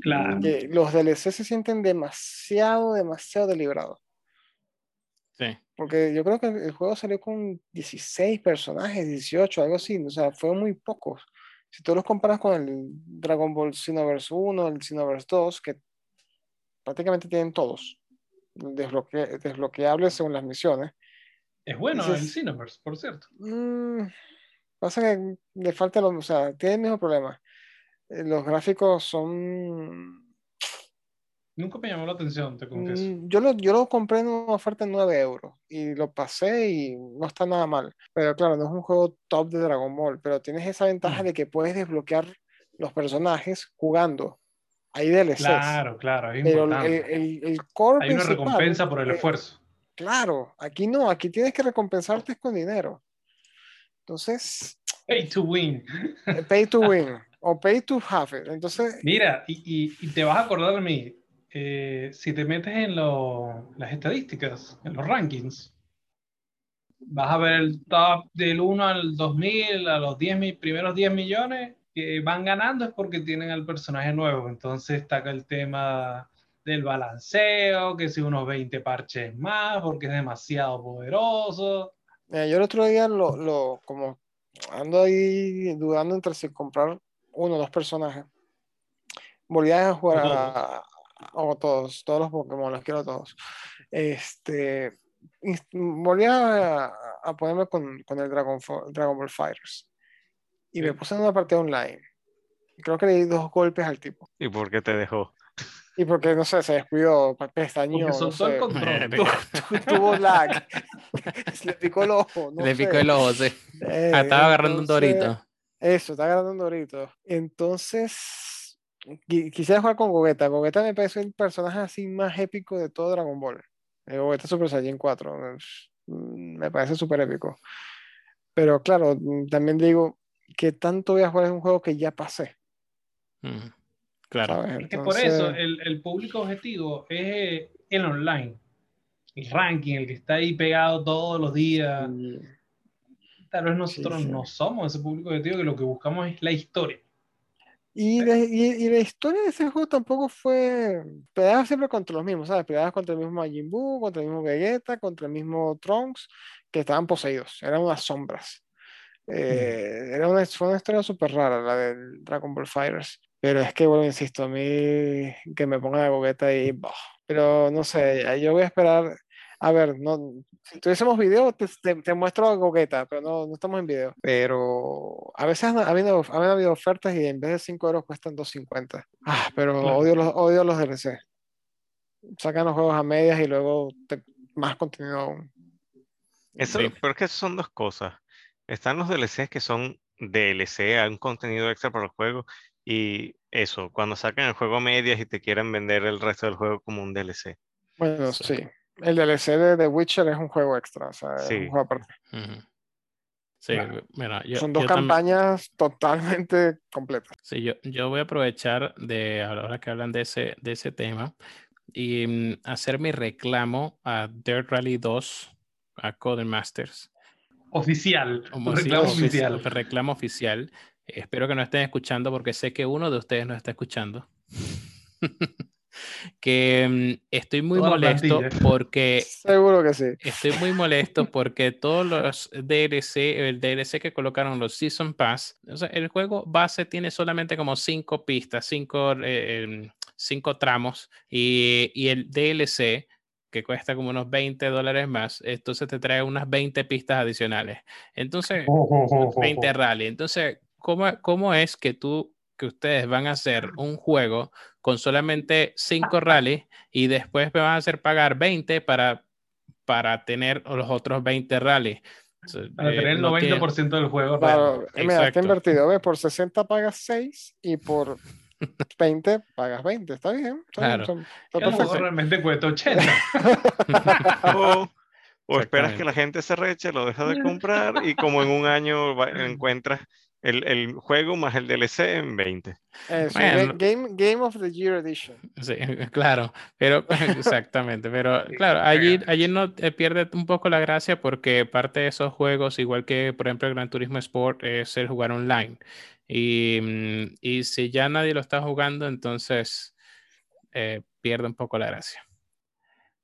Claro. Que los DLC se sienten demasiado, demasiado deliberados. Sí. Porque yo creo que el juego salió con 16 personajes, 18, algo así. O sea, fueron muy pocos. Si tú los comparas con el Dragon Ball Xenoverse 1, el Xenoverse 2, que prácticamente tienen todos desbloque desbloqueables según las misiones. Es bueno Dices, el Xenoverse, por cierto. Mmm, pasa que le falta, lo, o sea, tiene el mismo problema. Eh, los gráficos son... Nunca me llamó la atención, te confieso. Mm, yo lo, yo lo compré en una oferta de 9 euros y lo pasé y no está nada mal. Pero claro, no es un juego top de Dragon Ball, pero tienes esa ventaja mm. de que puedes desbloquear los personajes jugando. Hay DLCs. Claro, claro, es pero importante. el, el, el core Hay una recompensa por el esfuerzo. Claro, aquí no, aquí tienes que recompensarte con dinero. Entonces. Pay to win. Pay to win. o pay to have it. Entonces. Mira, y, y, y, te vas a acordar de mí. eh, si te metes en lo- las estadísticas, en los rankings, vas a ver el top del 1 al 2000, a los 10, mi- primeros 10 millones que van ganando es porque tienen al personaje nuevo. Entonces está acá el tema del balanceo, que si unos 20 parches más, porque es demasiado poderoso. Mira, yo el otro día lo, lo, como ando ahí dudando entre si comprar uno o dos personajes. Volví a jugar O a, a- o todos, todos los Pokémon, los quiero todos. Este, volví a, a ponerme con, con el Dragon, Dragon Ball Fighters. Y me puse en una partida online. Creo que le di dos golpes al tipo. ¿Y por qué te dejó? Y porque, no sé, se descuidó, pa- pestañeó, Porque no sé, control. tu- tuvo lag. Le picó el ojo, no Le picó sé. el ojo, sí. Eh, Ah, estaba agarrando un entonces, dorito. Eso, está agarrando un dorito. Entonces, qui- quisiera jugar con Gogeta. Gogeta me parece el personaje así más épico de todo Dragon Ball. El Gogeta Super Saiyan 4. es- mm, Me parece súper épico. Pero claro, mm, también digo, ¿qué tanto voy a jugar en un juego que ya pasé? Mm, Claro. ¿sabes? Es que por eso Entonces, el, el público objetivo es el online, el ranking, el que está ahí pegado todos los días. mm, Tal vez nosotros sí. no somos ese público objetivo, que lo que buscamos es la historia. Y, de- y- y la historia de ese juego tampoco fue. Peleabas siempre contra los mismos, ¿sabes? Peleabas contra el mismo Majin Buu, contra el mismo Vegeta, contra el mismo Trunks, que estaban poseídos, eran unas sombras. Eh, era una, fue una historia súper rara la del Dragon Ball Fighters. Pero es que, bueno, insisto, a mí que me pongan a Gogeta y. bah. Pero no sé, ya- yo voy a esperar. A ver, no, si tuviésemos video, te, te- te muestro a Gogeta, pero no, no estamos en video. Pero a veces han, ha habido, han habido ofertas y en vez de 5 euros cuestan 2.50. Ah, pero Claro. odio los, odio los DLC. Sacan los juegos a medias y luego te- más contenido aún. Eso, Sí. pero es que son dos cosas. Están los DLCs que son DLC, un contenido extra para el juego, y eso, cuando sacan el juego a medias y te quieren vender el resto del juego como un DLC. Bueno, Sí. sí. El DLC de The Witcher es un juego extra, o sea, es Sí. un juego aparte. Sí, mira, yo, Son dos yo también- campañas totalmente completas. Sí, yo, yo voy a aprovechar de ahora que hablan de ese, de ese tema y mm, hacer mi reclamo a Dirt Rally 2, a Codemasters. Oficial, reclamo ofici- oficial. reclamo oficial. Espero que no estén escuchando porque sé que uno de ustedes no está escuchando. que mm, estoy muy Toda molesto porque Seguro que sí. Estoy muy molesto porque todos los DLC, el DLC que colocaron los Season Pass, o sea, el juego base tiene solamente como cinco pistas, cinco, eh, em, cinco tramos y, y el DLC que cuesta como unos 20 dólares más, entonces te trae unas 20 pistas adicionales. Entonces, 20 rally. Entonces, ¿cómo, cómo es que tú, que ustedes van a hacer un juego con solamente 5 rallies y después me van a hacer pagar 20 para, para tener los otros 20 rallies? Para eh, tener el no tiene- 90% del juego. Claro, eh, mira, está invertido. ¿ves? Por 60 pagas 6 y por 20 pagas 20. Está bien. Está, bien, Claro. son- está el juego realmente cuesta 80. O, o esperas que la gente se reche, lo deja de comprar y como en un año va- encuentras el, el juego más el DLC en 20. Eso, Bueno. ga- game, game of the Year Edition. Sí, claro, pero exactamente, pero claro, allí, allí no eh, pierde un poco la gracia porque parte de esos juegos, igual que por ejemplo el Gran Turismo Sport, es el jugar online. Y, mm, y si ya nadie lo está jugando, entonces eh, pierde un poco la gracia.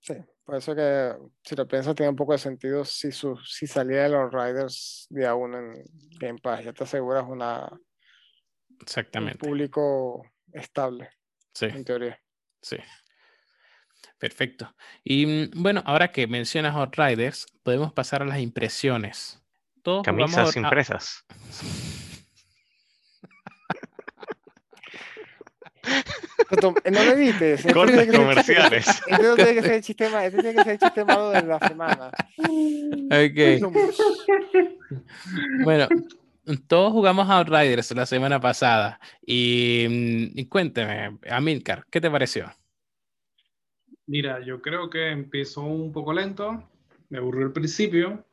Sí, por eso que si lo piensas tiene un poco de sentido si, su, si salía de los Riders día uno en Game Pass. Ya te aseguras una, un Exactamente. público estable, Sí, en teoría. sí. Perfecto. Y mm, bueno, ahora que mencionas Outriders, podemos pasar a las impresiones. Todos Camisas a- impresas. Pero, tú, no edites. este Cortes comerciales. No tiene que ser el chiste más, este tiene que ser el chiste malo de la semana. Ok. Bueno, todos jugamos a Outriders la semana pasada y, mm, y cuénteme, Amilcar, ¿qué te pareció? Mira, yo creo que empezó un poco lento, me aburrió al principio,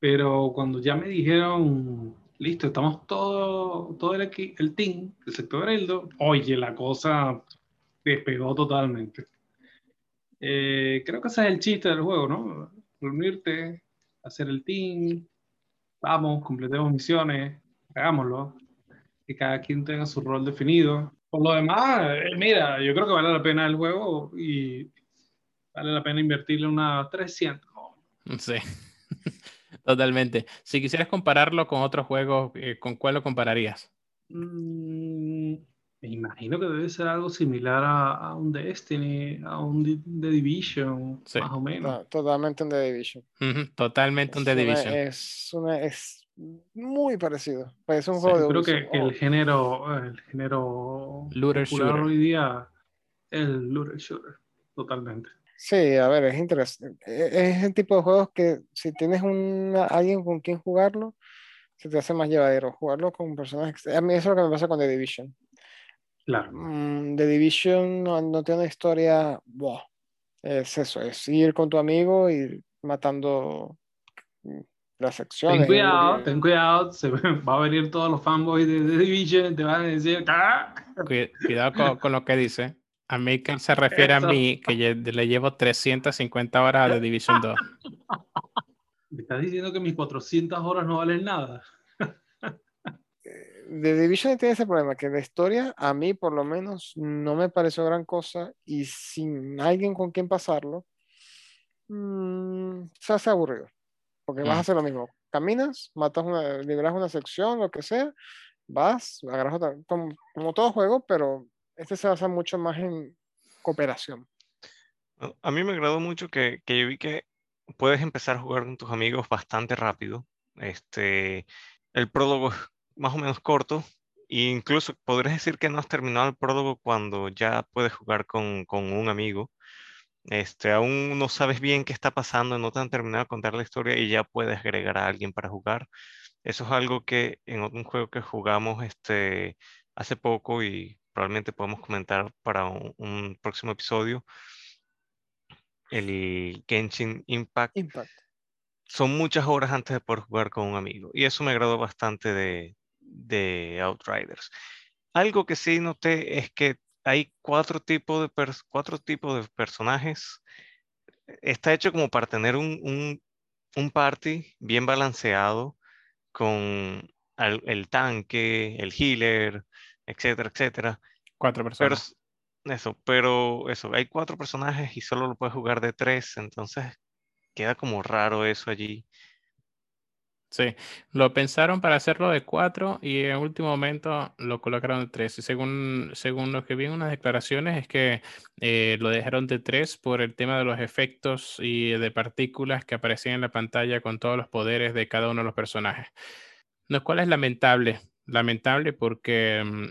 pero cuando ya me dijeron, listo, estamos todo, todo el, equi- el team del sector Eldo, oye, la cosa despegó totalmente. Eh, creo que ese es el chiste del juego, ¿no? Reunirte, hacer el team, vamos, completemos misiones, hagámoslo, que cada quien tenga su rol definido. Por lo demás, eh, mira, yo creo que vale la pena el juego y vale la pena invertirle unas 300. Sí, totalmente. Si quisieras compararlo con otros juegos, eh, ¿con cuál lo compararías? Mm, me imagino que debe ser algo similar a, un Destiny, a un The Division, más o menos. totalmente un The Division. totalmente un The Division. Es, una, es muy parecido. Es un juego Creo que, el género, el género looter shooter. hoy día el looter shooter, totalmente. Sí, a ver, es interesante. Es el tipo de juegos que si tienes una, alguien con quien jugarlo, se te hace más llevadero. Jugarlo con personas. A mí eso es lo que me pasa con The Division. Claro. Mm, The Division no, tiene una historia. es eso, es ir con tu amigo y matando las secciones. Ten cuidado, ten cuidado, se va a venir todos los fanboys de The Division, te van a decir. ¡Ah! Cuidado con, lo que dice. A mí que se refiere a mí, que le llevo 350 horas de Division 2. ¿Me estás diciendo que mis 400 horas no valen nada? The Division tiene ese problema, que la historia a mí por lo menos no me pareció gran cosa y sin alguien con quien pasarlo, mmm, se hace aburrido. Porque vas a mm. hacer lo mismo. Caminas, matas una, liberas una sección, lo que sea, vas, agarras otra, como, todo juego, pero este se basa mucho más en cooperación. A mí me agradó mucho que, que yo vi que puedes empezar a jugar con tus amigos bastante rápido. Este, el prólogo es más o menos corto. E incluso podrías decir que no has terminado el prólogo cuando ya puedes jugar con, con un amigo. Este, aún no sabes bien qué está pasando, no te han terminado de contar la historia y ya puedes agregar a alguien para jugar. Eso es algo que en un juego que jugamos este, hace poco y probablemente podemos comentar para un, próximo episodio, el Genshin Impact. Impact. Son muchas horas antes de poder jugar con un amigo y eso me agradó bastante de, de Outriders. Algo que sí noté es que hay cuatro tipos de, cuatro tipos de personajes. Está hecho como para tener un, un, party bien balanceado con el, tanque, el healer, etcétera, etcétera. Cuatro personas. Pero, eso, pero eso, hay cuatro personajes y solo lo puedes jugar de tres, entonces queda como raro eso allí. Sí, lo pensaron para hacerlo de cuatro y en último momento lo colocaron de tres. Y según, según lo que vi en unas declaraciones es que eh, lo dejaron de tres por el tema de los efectos y de partículas que aparecían en la pantalla con todos los poderes de cada uno de los personajes. Lo cual es lamentable, lamentable porque mm,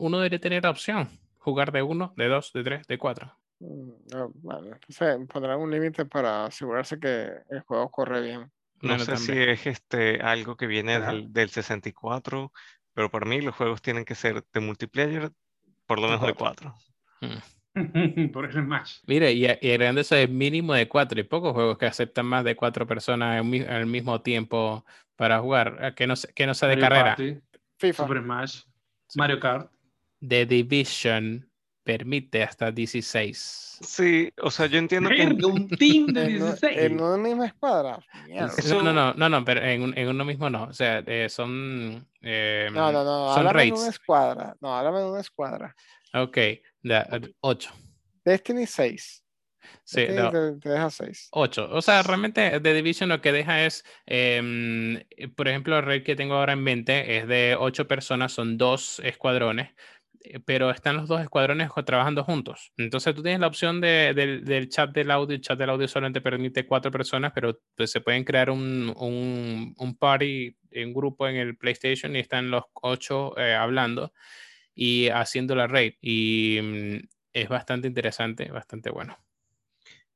uno debería tener la opción, jugar de uno, de dos, de tres, de cuatro. Mm, pondrán un límite para asegurarse que el juego corre bien. No sé si es este, algo que viene del, del, 64, pero para mí los juegos tienen que ser de multiplayer por lo menos de 4. Mm. por el Smash. Mire, y, y el grande es mínimo de 4 y pocos juegos que aceptan más de 4 personas al mismo tiempo para jugar, eh, que no, que no sea de carrera. FIFA. Super Smash, Mario Kart. The Division permite hasta 16. Sí, o sea, yo entiendo que... un team de 16. En, una misma escuadra. No, no, no, no, pero en, en, uno mismo no. O sea, eh, son... Eh, no, no, no. Son raids. en una escuadra. No, háblame de una escuadra. Ok, 8. Destiny 6. Sí, te, deja 6. 8. O sea, realmente The Division lo que deja es, eh, por ejemplo, el raid que tengo ahora en mente es de 8 personas, son dos escuadrones. Eh, pero están los dos escuadrones trabajando juntos. Entonces tú tienes la opción de, del chat del audio. El chat del audio solamente permite cuatro personas, pero pues, se pueden crear un, un, un, party, un grupo en el PlayStation y están los ocho eh, hablando y haciendo la raid. Y mm, es bastante interesante, bastante bueno.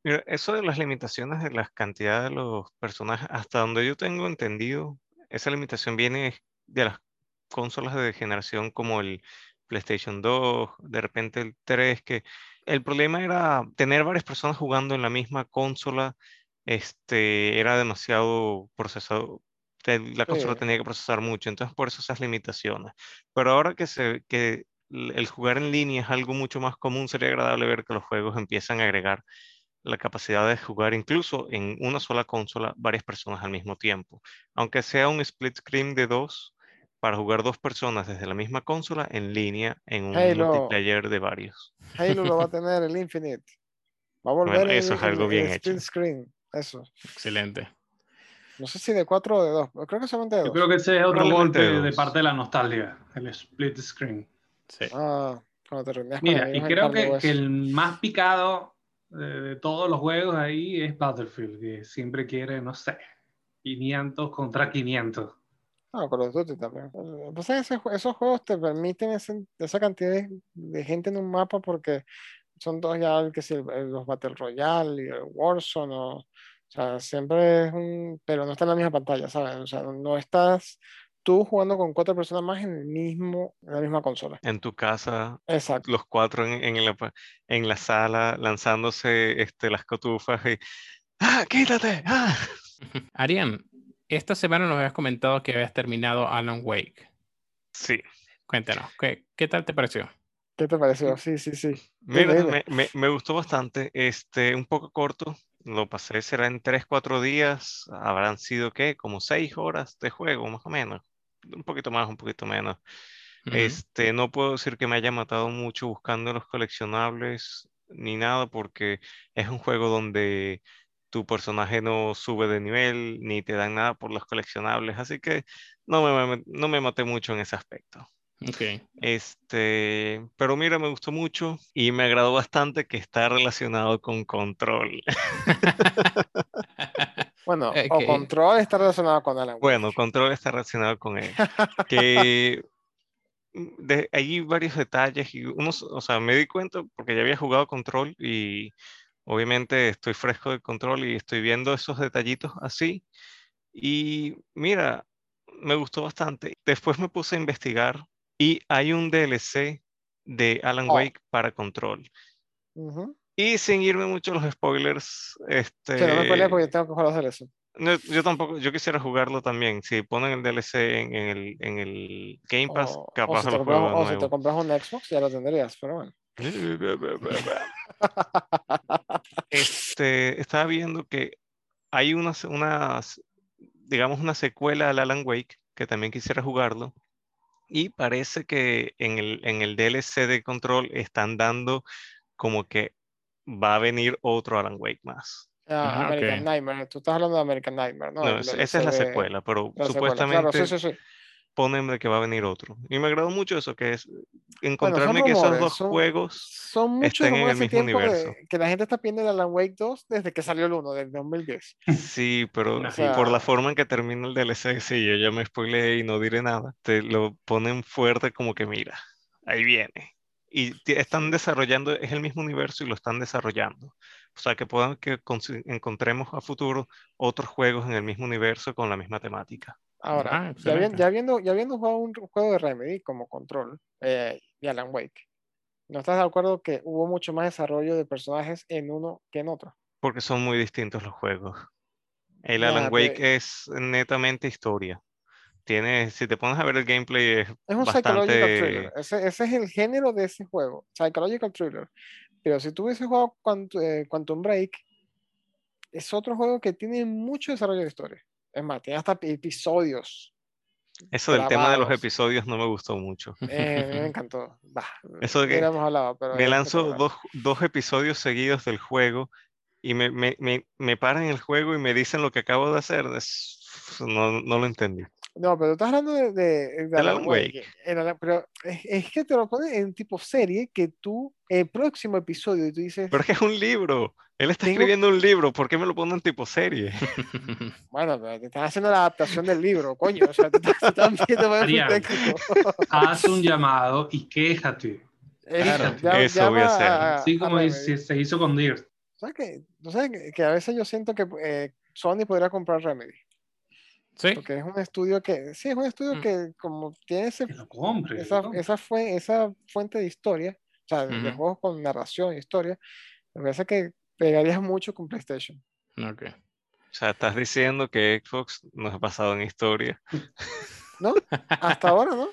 Mira, eso de las limitaciones de las cantidades de los personajes, hasta donde yo tengo entendido, esa limitación viene de las consolas de generación como el PlayStation 2, de repente el 3, que el problema era tener varias personas jugando en la misma consola, este, era demasiado procesado, la consola tenía que procesar mucho, entonces por eso esas limitaciones. Pero ahora que, se, que el jugar en línea es algo mucho más común, sería agradable ver que los juegos empiezan a agregar la capacidad de jugar incluso en una sola consola varias personas al mismo tiempo. Aunque sea un split screen de dos, para jugar dos personas desde la misma consola en línea en un Halo. multiplayer de varios. Halo lo va a tener el Infinite. Va a volver Bueno, el- eso es el- algo el bien split hecho. screen. Eso. Excelente. No sé si de cuatro o de dos. pero Creo que solamente de Yo dos. creo que ese es otro golpe de dos. parte de la nostalgia, el split screen. Sí. Ah, cuando te Mira, y creo que, que el más picado de, de todos los juegos ahí es Battlefield, que siempre quiere, no sé, 500 contra 500. Ah, Call of Duty también. Pues ese esos juegos te permiten ese- esa cantidad de, de gente en un mapa porque son todos ya que si los Battle Royale y el Warzone o, o sea, siempre es un, pero no está en la misma pantalla, ¿sabes? O sea, no, estás tú jugando con cuatro personas más en el mismo, en la misma consola. En tu casa, Exacto. los cuatro en, en la, en la sala lanzándose este, las cotufas y ¡Ah, quítate! ¡Ah! Arián, esta semana nos habías comentado que habías terminado Alan Wake. Sí. Cuéntanos, ¿qué, qué tal te pareció? ¿Qué te pareció? Sí, sí, sí. Mira, me, me- me gustó bastante. Este, un poco corto. Lo pasé, será en 3, 4 días. Habrán sido, ¿qué? Como 6 horas de juego, más o menos. Un poquito más, un poquito menos. Ujú. Este, no puedo decir que me haya matado mucho buscando los coleccionables ni nada, porque es un juego donde tu personaje no sube de nivel ni te dan nada por los coleccionables, así que no me- no me maté mucho en ese aspecto. Ok. Este, pero mira, me gustó mucho y me agradó bastante que está relacionado con control. Bueno, Eh, o Control está relacionado con Alan Wake. Bueno, control está relacionado con él. Que mm, de, hay varios detalles y unos, o sea, me di cuenta porque ya había jugado control y obviamente estoy fresco de control y estoy viendo esos detallitos así. Y mira, me gustó bastante. Después me puse a investigar y hay un DLC de Alan Oh. Wake para control. Ujú. Y sin irme mucho a los spoilers, este, Sí, no me pelees porque tengo que jugar los DLC. no, yo tampoco, yo quisiera jugarlo también. Si ponen el DLC en, en el, en el Game Pass, O, o capaz si te lo compras, juego o si te nuevo. compras un Xbox, ya lo tendrías, pero bueno. Este, estaba viendo que hay unas, unas, digamos, una secuela al Alan Wake que también quisiera jugarlo. Y parece que en el, en el DLC de Control están dando como que va a venir otro Alan Wake más. Ah, Ah, American. Nightmare. Tú estás hablando de American Nightmare, ¿no? No, esa es la secuela, pero la secuela. Claro, supuestamente sí, sí, sí. Ponen de que va a venir otro. Y me agradó mucho eso, que es Bueno, encontrarme son que esos rumores, dos son- juegos Son muchos estén en el mismo universo. que, que la gente está pidiendo el Alan Wake 2 desde que salió el 1, del 2010. Sí, pero O sí, por la sea- forma en que termina el DLC, sí, yo ya me spoileé y no diré nada. Te lo ponen fuerte como que mira, ahí viene. Y están desarrollando, es el mismo universo y lo están desarrollando. O sea, que puedan que encontremos a futuro otros juegos en el mismo universo con la misma temática. Ahora, Ah, ya, habien- excelente. ya, habiendo, ya habiendo jugado un juego de Remedy como Control eh, y Alan Wake, ¿no estás de acuerdo que hubo mucho más desarrollo de personajes en uno que en otro? Porque son muy distintos los juegos. El Alan Wake es netamente historia. Tiene, si te pones a ver el gameplay, es Es un psychological bastante. thriller. Ese, ese es el género de ese juego, psychological thriller. Pero si tú hubieses jugado Quant- eh, Quantum Break, es otro juego que tiene mucho desarrollo de historia. Es más, tiene hasta episodios. Eso del tema de los grabados. episodios no me gustó mucho. Eh, me encantó. Bah, Eso de que hablado, pero me lanzo dos, dos episodios seguidos del juego y me, me, me, me paran el juego y me dicen lo que acabo de hacer. Es- no, no lo entendí. No, pero tú estás hablando de, de, de Alan Alan Wake, Alan- pero es, es que te lo ponen en tipo serie que tú, el próximo episodio, y tú dices, Pero es que es un libro. Él está Tengo- escribiendo un libro. ¿Por qué me lo ponen tipo serie? bueno, pero te están haciendo la adaptación del libro, coño, o sea, también te pones muy Arián. técnico. Haz un llamado y quéjate. Eh, Claro, eso voy a hacer. a- Así a como Remedy. se, se hizo con Dirt. ¿Sabes qué? ¿Tú sabes que, que a veces yo siento que eh, Sony podría comprar Remedy? Sí, Porque es un estudio que, sí, es un estudio Mm. que como tiene ese- Que lo compre. esa, ¿no? esa, fue, esa fuente de historia, o sea, de juegos con narración, historia, me parece que pegaría mucho con PlayStation. ok. O sea, estás diciendo que Xbox no es basado en historia. ¿No? Hasta ahora, ¿no?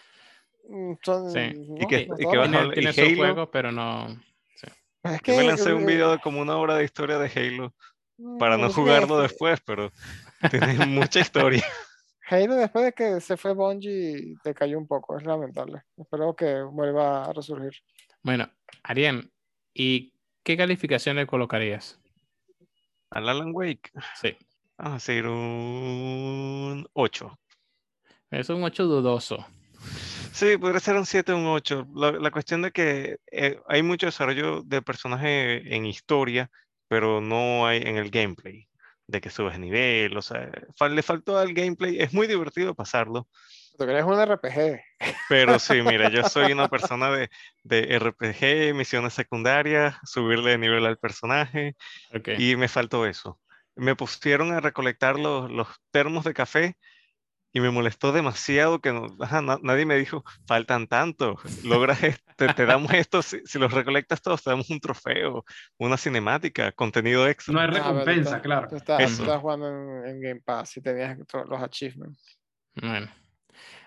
Mm, son- Sí. no, Y que- no y que Tiene, juegos, pero no. sí. Es Yo que, me lancé un video de como una hora de historia de Halo para mm, no es que jugarlo después, pero tiene mucha historia. Halo después de que se fue Bungie te cayó un poco, es lamentable. Espero que vuelva a resurgir. Bueno, Arián, ¿y qué calificación le colocarías? Al Alan Wake, Sí, vamos a decir un 8. es un 8 dudoso. Sí, podría ser un 7 o un 8. La, la cuestión de que eh, hay mucho desarrollo de personaje en historia, pero no hay en el gameplay, de que subes nivel, o sea, le faltó al gameplay. Es muy divertido pasarlo, Tú quieres un RPG. pero sí, mira, yo soy una persona de, de RPG, misiones secundarias, subirle de nivel al personaje, y me faltó eso. Me pusieron a recolectar los, los termos de café y me molestó demasiado que no- ajá, na- nadie me dijo, faltan tanto, logras, es- te, te damos esto, si, si los recolectas todos, te damos un trofeo, una cinemática, contenido extra. No hay Ah, recompensa, claro. Tú estás, tú Eso. estás jugando en, en Game Pass y tenías todos los achievements. Bueno,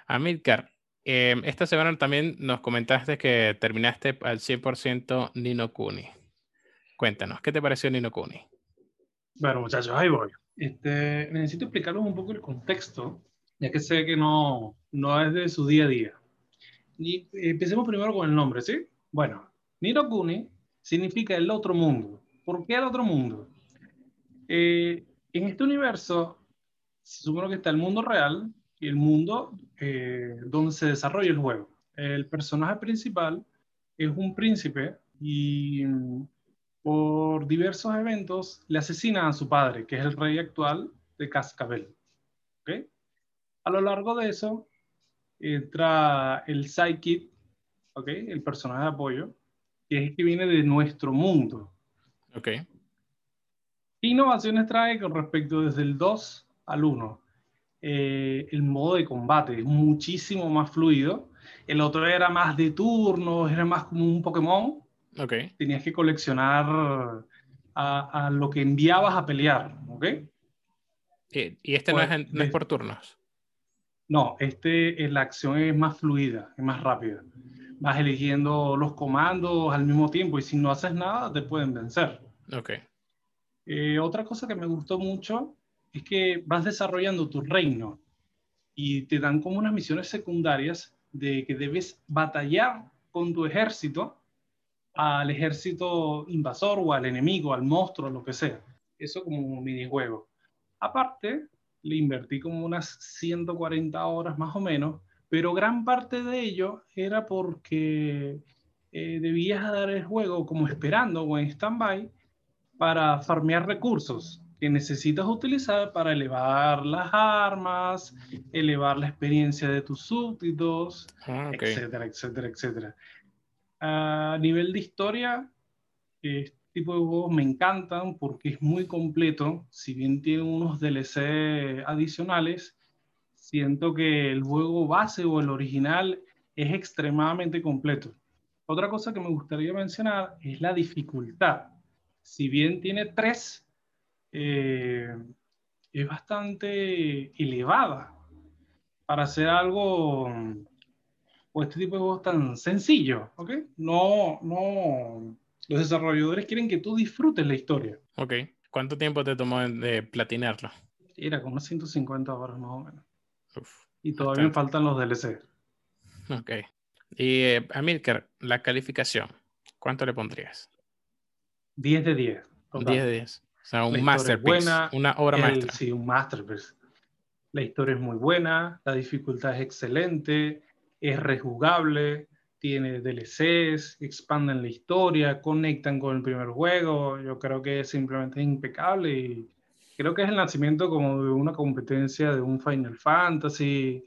Amilcar, eh, esta semana también nos comentaste que terminaste al 100% Nino Kuni. Cuéntanos, ¿qué te pareció Nino Kuni? Bueno, muchachos, ahí voy. Este, necesito explicarles un poco el contexto, ya que sé que no, no es de su día a día. Y empecemos primero con el nombre, ¿sí? Bueno, Nino Kuni significa el otro mundo. ¿Por qué el otro mundo? Eh, en este universo se supone que está el mundo real y el mundo eh, donde se desarrolla el juego. El personaje principal es un príncipe y por diversos eventos le asesinan a su padre, que es el rey actual de Cascabel. ¿ok? A lo largo de eso entra el sidekick, ¿ok? el personaje de apoyo, que es el que viene de nuestro mundo. Ok, ¿Qué innovaciones trae con respecto desde el 2 al 1? Eh, el modo de combate es muchísimo más fluido. El otro era más de turnos, era más como un Pokémon. ok, Tenías que coleccionar a, a lo que enviabas a pelear, ¿ok? Y, y este Pues, no, es, en- no es por turnos. No, este, eh, la acción es más fluida, es más rápida. Vas eligiendo los comandos al mismo tiempo y si no haces nada te pueden vencer. Ok, Eh, otra cosa que me gustó mucho es que vas desarrollando tu reino y te dan como unas misiones secundarias de que debes batallar con tu ejército al ejército invasor o al enemigo, al monstruo, lo que sea. Eso como un minijuego. Aparte, le invertí como unas 140 horas más o menos, pero gran parte de ello era porque eh, debías dar el juego como esperando o en stand-by para farmear recursos que necesitas utilizar para elevar las armas, elevar la experiencia de tus súbditos, ah, ok. etcétera, etcétera, etcétera. A nivel de historia, este tipo de juegos me encantan porque es muy completo. Si bien tiene unos DLC adicionales, siento que el juego base o el original es extremadamente completo. Otra cosa que me gustaría mencionar es la dificultad. Si bien tiene tres, eh, es bastante elevada para hacer algo o este tipo de juegos tan sencillo, ¿ok? No, no. Los desarrolladores quieren que tú disfrutes la historia. Ok. ¿Cuánto tiempo te tomó de platinarlo? Era como unas 150 horas más o menos. Uf, Y todavía me faltan los DLC. ok. Y eh, Amilcar, la calificación, ¿cuánto le pondrías? 10 de 10. total. 10 de 10. O sea, un masterpiece, buena, una obra El- maestra. Sí, un masterpiece. La historia es muy buena, la dificultad es excelente, es rejugable, tiene DLCs, expanden la historia, conectan con el primer juego. Yo creo que simplemente es impecable y creo que es el nacimiento como de una competencia de un Final Fantasy.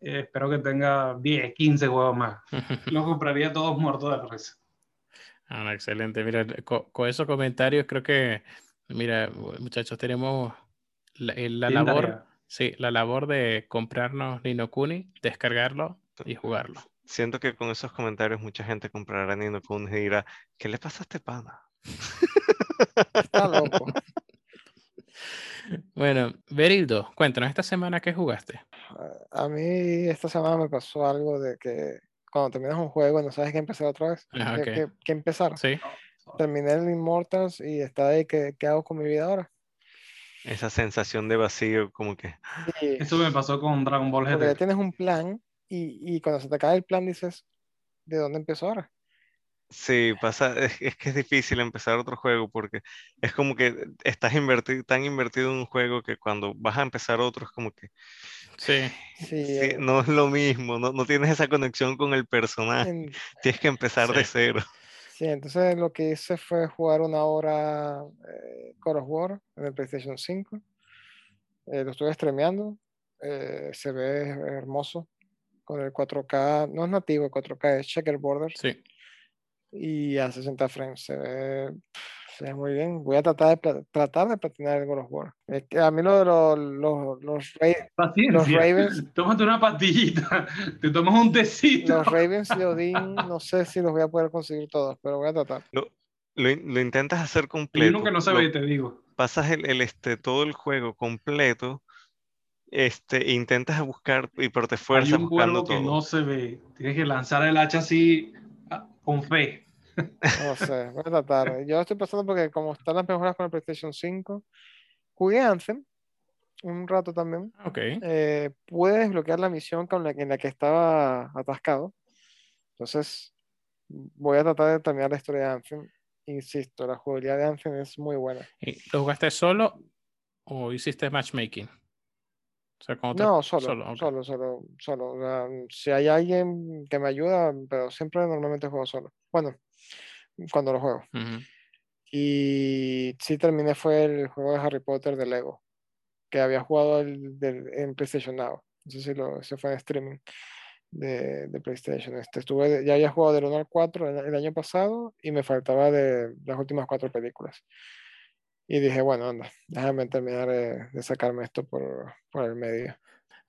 Eh, espero que tenga 10, 15 juegos más. Los compraría todos muertos de la risa. Ah, excelente. Mira, co- con, esos comentarios creo que, mira, muchachos, tenemos la, eh, la labor, tarea. sí, la labor de comprarnos Nino Kuni, descargarlo y jugarlo. Siento que con esos comentarios mucha gente comprará Nino Kuni y dirá, ¿qué le pasa a este pana? Está loco. Bueno, Berildo, cuéntanos, ¿esta semana qué jugaste? A mí esta semana me pasó algo de que cuando terminas un juego y no sabes qué empezar otra vez, Ah, qué, ok. qué- qué empezar. Sí. Terminé el Immortals y está ahí, ¿qué, qué hago con mi vida ahora? Esa sensación de vacío, como que Y- Eso me pasó con Dragon Ball porque ya GT. tienes un plan y, y cuando se te acaba el plan dices, ¿de dónde empiezo ahora? Sí, pasa, es, es que es difícil empezar otro juego porque es como que estás invertido, tan invertido en un juego que cuando vas a empezar otro es como que Sí. Sí, sí, eh, no es lo mismo, no, no tienes esa conexión con el personaje, en- tienes que empezar de cero. sí, entonces lo que hice fue jugar una hora eh, God of War en el PlayStation 5. Eh, lo estuve streameando, eh, se ve hermoso con el 4K, no es nativo 4K, es checkerboard Sí. y a 60 frames. Se ve, se ve muy bien. Voy a tratar de, tratar de platinar el God of War. Es que a mí lo de los, los, los, Ra- Paciencia. Ravens- Tómate una pastillita. Te tomas un tecito. los Ravens de Odin, no sé si los voy a poder conseguir todos, pero voy a tratar. Lo, lo lo intentas hacer Hay completo, uno que no se lo- ve, te digo. pasas el, el, este, todo el juego completo, este, intentas buscar, y pero te Hay esfuerzas un buscando cuervo que todo. no se ve. Tienes que lanzar el hacha así ah, con fe. No sé, voy a tratar. Yo estoy pasando porque como están las mejoras con el PlayStation 5, jugué Anthem un rato también. Ok. Eh, pude desbloquear la misión con la que, en la que estaba atascado. Entonces, voy a tratar de terminar la historia de Anthem. Insisto, la jugabilidad de Anthem es muy buena. ¿Y ¿Lo jugaste solo o hiciste matchmaking? O sea, con No, solo, solo, ok. solo, solo, solo. O sea, si hay alguien que me ayuda, pero siempre normalmente juego solo. Bueno, cuando lo juego. Ujú. Y sí terminé fue el juego de Harry Potter de Lego, que había jugado el del- en PlayStation Now. No sé si lo, ese fue en streaming de, de PlayStation. Este, estuve, ya había jugado del 1 al 4 el, el año pasado y me faltaba de las últimas cuatro películas. Y dije, bueno, anda, déjame terminar eh, de sacarme esto por, por el medio.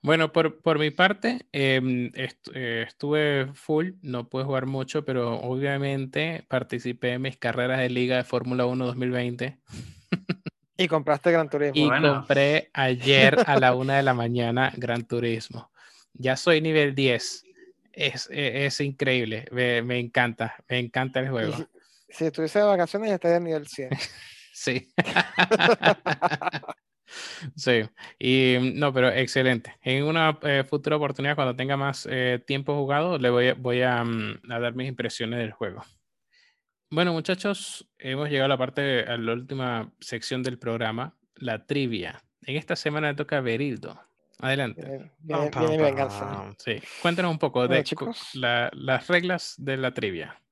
Bueno, por, por mi parte, em, est- eh, estuve full, no pude jugar mucho, pero obviamente participé en mis carreras de liga de Fórmula 1 2020 Y compraste Gran Turismo. y Buena. compré ayer a la una de la mañana Gran Turismo. Ya soy nivel 10. Es, e- es increíble, me, me encanta, me encanta el Y juego. si, si estuviese de vacaciones ya estaría en nivel 100. Sí. Sí, y mm, no, pero excelente. En una eh, futura oportunidad, cuando tenga más eh, tiempo jugado, le voy a, voy a, mm, a dar mis impresiones del juego. Bueno, muchachos, hemos llegado a la parte, a la última sección del programa, la trivia. En esta semana le toca a Berildo. Adelante. Viene, viene- venganza. Sí, cuéntanos un poco Bueno, de chicos. la- las reglas de la trivia.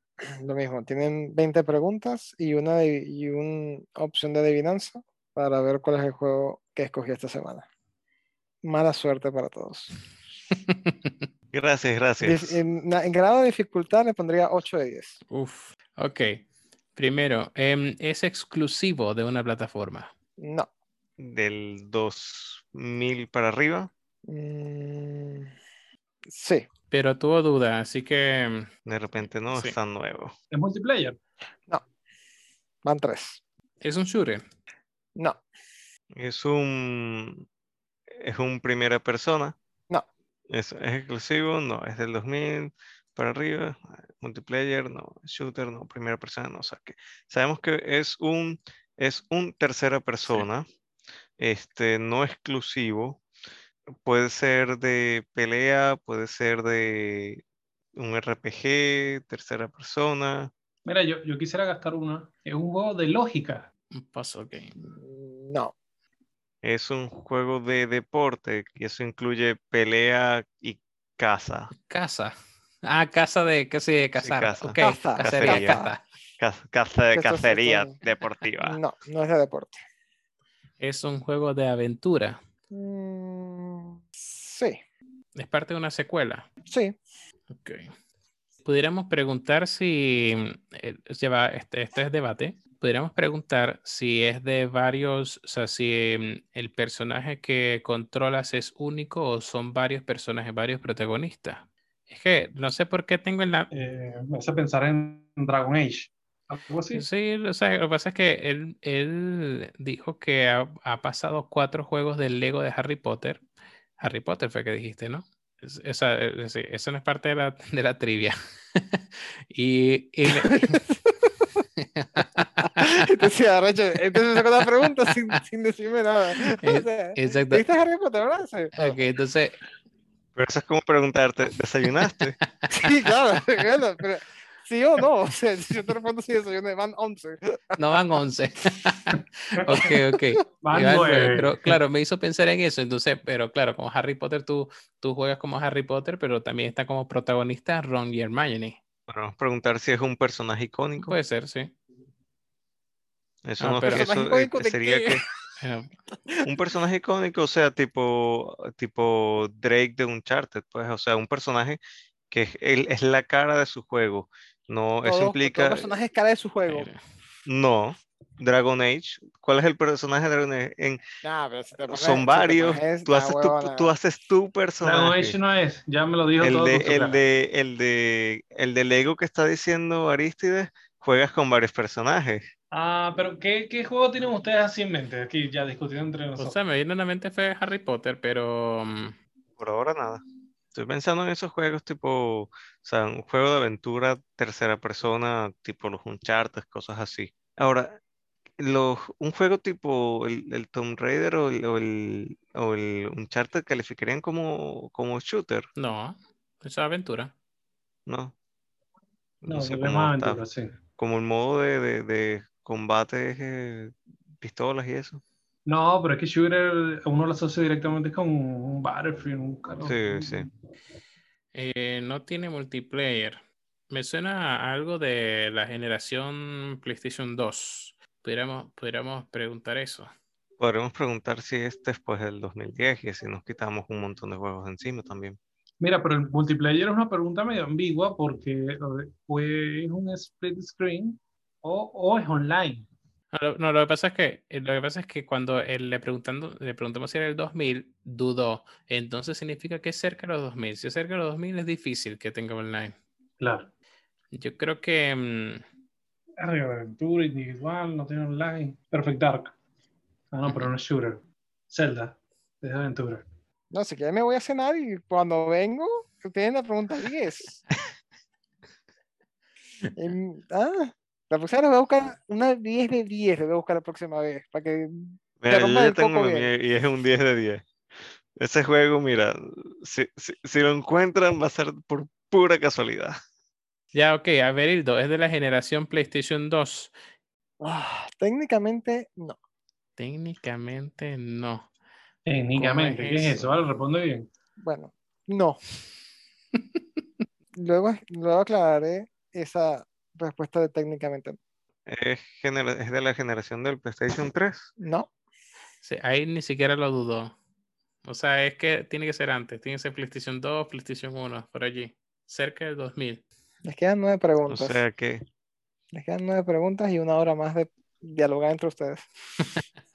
Lo mismo, tienen 20 preguntas y una de- y una opción de adivinanza para ver cuál es el juego que escogí esta semana. Mala suerte para todos. Gracias, gracias. En grado de dificultad le pondría 8 de 10. Uf, ok. Primero, em, ¿es exclusivo de una plataforma? No. Del 2000 para arriba, Mm, sí, Pero tuvo duda, así que de repente no Sí. es tan nuevo. ¿Es multiplayer? van 3. es un shooter. No, Es un, es un primera persona. No. Es, es exclusivo, no. Es del 2000 para arriba. Multiplayer, no. Shooter, no. Primera persona, no. O sea que sabemos que es un, es un tercera persona. Este, no exclusivo. Puede ser de pelea, puede ser de un RPG, tercera persona. Mira, yo, yo quisiera gastar una. Es un juego de lógica. Un puzzle game. mm, no, Es un juego de deporte y eso incluye pelea y caza. Casa. Ah, casa de, casi de cazar. casa. Ok, Caza, cacería, caza. caza. Caza- sí cacería está- deportiva. no, no es de deporte. Es un juego de aventura. Mm, sí, Es parte de una secuela. sí, Ok. Pudiéramos preguntar si, eh, lleva, este, este es debate, pudiéramos preguntar si es de varios, o sea, si mm, el personaje que controlas es único o son varios personajes, varios protagonistas. Es que no sé por qué tengo en la... Eh, me hace pensar en Dragon Age. Algo así. Sí, o sea, lo que pasa es que él, él dijo que ha, ha pasado cuatro juegos del Lego de Harry Potter. Harry Potter fue que dijiste, ¿no? es- esa, eh, sí, eso no es parte de la, de la trivia. y, y me- Entonces, arrecho, entonces sacó la pregunta sin, sin decirme nada. O sea, exacto. ¿Viste Harry Potter, verdad? Ok, entonces, Pero eso es como preguntarte, ¿desayunaste? Sí, claro, bueno, pero sí o no. O sea, si yo te respondo sí, desayuné, van 11. no van 11. ok, ok. Van Iban nueve, nueve. Pero claro, me hizo pensar en eso. Entonces, pero claro, como Harry Potter, tú, tú juegas como Harry Potter, pero también está como protagonista Ron y Hermione. Bueno, vamos a preguntar si es un personaje icónico. Puede ser, sí. Eso Ah, no, pero- eso, ¿Personaje eh, sería que un personaje icónico, o sea, tipo, tipo Drake de Uncharted, pues, o sea, un personaje que es, él, es la cara de su juego. No, eso Todo, implica, todo personaje es cara de su juego. no, Dragon Age. ¿Cuál es el personaje de Dragon Age? En, Nah, pero si te pones- si son te varios. pones Tú la haces tu, tú haces tu Dragon personaje. Age no es, ya me lo dijo El todo de, el cara. de, el de, el de Lego que está diciendo Aristides, juegas con varios personajes. Ah, pero ¿qué, qué juego tienen ustedes así en mente? Aquí ya discutiendo entre o nosotros. sea, me viene a la mente fue Harry Potter, pero mm, Por ahora nada. Estoy pensando en esos juegos tipo, o sea, un juego de aventura tercera persona, tipo los Uncharted, cosas así. Ahora, los, un juego tipo el, el Tomb Raider o el, o el, o el Uncharted calificarían como, como shooter, no, eso es aventura. ¿no? No, sé porque es cómo aventura, sí. Como el modo de, de, de combate es eh, pistolas y eso. No, pero es que Shooter uno lo asocia directamente con un Battlefield, un Call of Sí, sí. Eh, no tiene multiplayer. Me suena a algo de la generación PlayStation 2. Pudiéramos, pudiéramos preguntar eso. Podremos preguntar si es después del 2010 y así nos quitamos un montón de juegos encima también. Mira, pero el multiplayer es una pregunta medio ambigua porque o es un split screen o, o es online. No, lo, no, lo que pasa es que, eh, lo que pasa es que cuando él le, preguntando, le preguntamos si era el 2000, dudó. Entonces significa que es cerca de los 2000. Si es cerca de los 2000 es difícil que tenga online. Claro. Yo creo que... mm, de aventura, individual, no tiene online. Perfect Dark. Ah, no, pero no es shooter. Zelda, es de aventura. No, si quieres me voy a cenar y cuando vengo, tienen la pregunta 10. Em, ah, la próxima vez voy a buscar una 10 de 10, le voy a buscar la próxima vez, para que Mira, yo ya tengo la mía y es un 10 de 10. Ese juego, mira, si, si, si lo encuentran va a ser por pura casualidad. Ya, ok, a ver, Hildo, es de la generación PlayStation 2. ah, técnicamente no. Técnicamente no. Técnicamente, es ¿qué es eso? eso? Vale, responde bien. Bueno, no. Luego, luego aclararé esa respuesta de técnicamente no. Es, de la generación del PlayStation 3. no. Sí, ahí ni siquiera lo dudó. O sea, es que tiene que ser antes. Tiene que ser PlayStation 2, PlayStation 1, por allí. Cerca del 2000. Les quedan nueve O preguntas. sea que Les quedan nueve preguntas y una hora más de dialogar entre ustedes.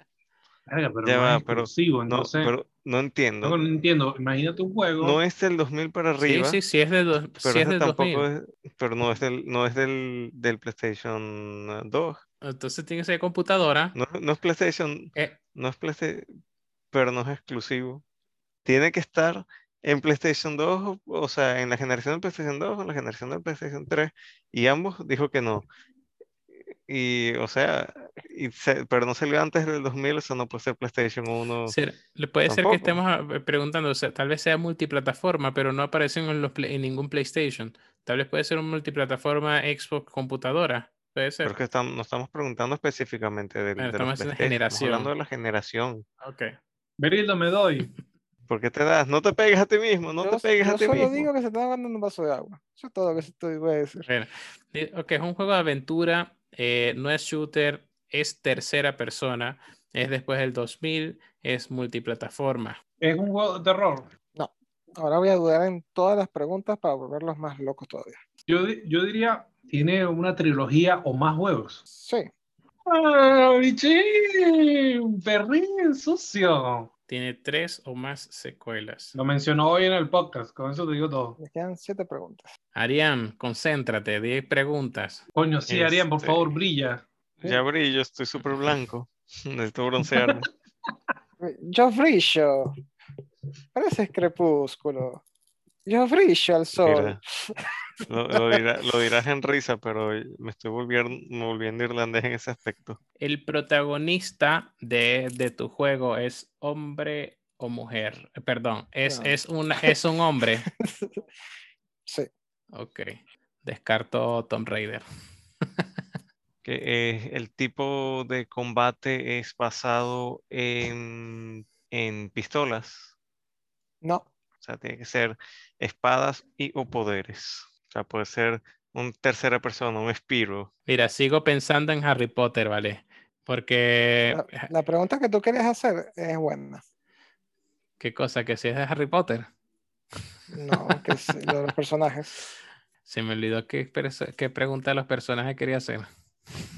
Verga, pero Ya no va, es pero exclusivo, no, entonces. pero no entiendo. no, no entiendo. Imagínate un juego. No es del 2000 para Sí, arriba, sí, sí, es del, dos- pero sí es ese del tampoco 2000. es, pero no es del, no es del, del PlayStation 2. Entonces tiene que ser computadora. No, no es PlayStation, Eh, no es PlayStation, pero no es exclusivo. Tiene que estar en PlayStation 2, o- sea, en la generación del PlayStation 2 o en la generación del PlayStation 3, y ambos dijo que no. Y, o sea, y se- pero no salió antes del 2000, o sea, no puede ser PlayStation 1. ser- le puede ser que Tampoco. estemos ah, preguntando, o sea, tal vez sea multiplataforma, pero no aparecen en, los en ningún PlayStation. Tal vez puede ser un multiplataforma Xbox computadora. Puede ser. Pero que estamos, no estamos preguntando específicamente del, Bueno, de estamos haciendo PlayStation, estamos hablando generación. de la generación. Ok. Berildo, me doy. ¿Por qué te das? No te pegues a ti mismo, no yo te pegues yo a ti solo mismo. digo que se está en un vaso de agua. Eso es todo lo que estoy, voy a decir. Bueno, ok, es un juego de aventura, eh, no es shooter, es tercera persona, es después del 2000, es multiplataforma. Es un juego de terror. Ahora voy a dudar en todas las preguntas para volverlos más locos todavía. Yo, yo diría, tiene una trilogía o más juegos. Sí, ¡Ah, bichín! ¡Perrín sucio! Tiene tres o más secuelas. Lo mencionó hoy en el podcast, con eso te digo todo. les quedan siete preguntas. Arián, concéntrate, 10 preguntas. Coño, sí, Arián, por Este- favor, brilla. Ya brillo, estoy súper blanco. Necesito broncearme. Yo brillo. Pareces crepúsculo. Yo brillo al sol. Mira, lo, lo dirá- lo dirás en risa, pero me estoy volviendo, volviendo irlandés en ese aspecto. ¿El protagonista de, de tu juego es hombre o mujer? Eh, Perdón, es, No. es, un, es un hombre. sí. Ok. Descarto Tomb Raider. Que eh, el tipo de combate es basado en, en pistolas. No. O sea, tiene que ser espadas y o poderes. O sea, puede ser un tercera persona, un Spiro. Mira, sigo pensando en Harry Potter, ¿vale? Porque... La, la pregunta que tú querías hacer es buena. ¿Qué cosa? ¿Que si es de Harry Potter? No, que de los personajes. Se me olvidó qué, qué pregunta de los personajes quería hacer.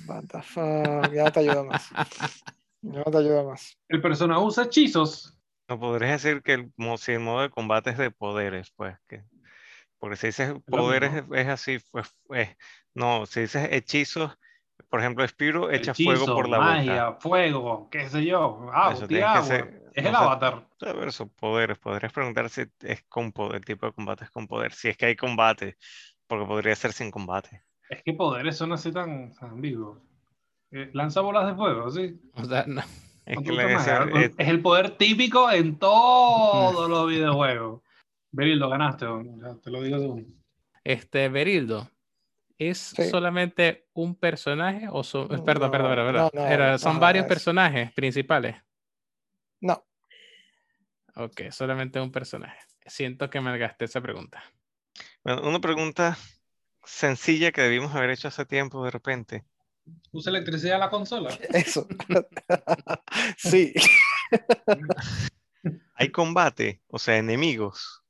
What the fuck, Ya no te ayuda más. Ya no te ayuda más. El personaje usa hechizos. No podrías decir que el, si el modo de combate es de poderes, pues. Que, porque si dices poderes es, así, pues, no, si dices hechizos, por ejemplo, Spiro echa fuego por la magia, boca. fuego, qué sé yo. Ah, agua. ser- Es no el avatar. A ver, son poderes. Podrías preguntar si es con poder, el tipo de combate es con poder. Si es que hay combate, porque podría ser sin combate. Es que poderes son así tan, tan ambiguos. Eh, lanza bolas de fuego, ¿sí? O sea, no. Es Con que tu le magia. decía, Es el poder típico en todos los videojuegos. Berildo, ganaste, te lo digo tú. Este, Berildo, ¿es Sí. solamente un personaje o son... No, perdón, perdón, perdón, perdón. no, no, Era- son no, varios es- personajes principales. No. Ok, solamente un personaje. Siento que me gasté esa pregunta. bueno, una pregunta sencilla que debimos haber hecho hace tiempo de repente. ¿Usa electricidad a la consola? Eso. sí. ¿Hay combate? O sea, enemigos.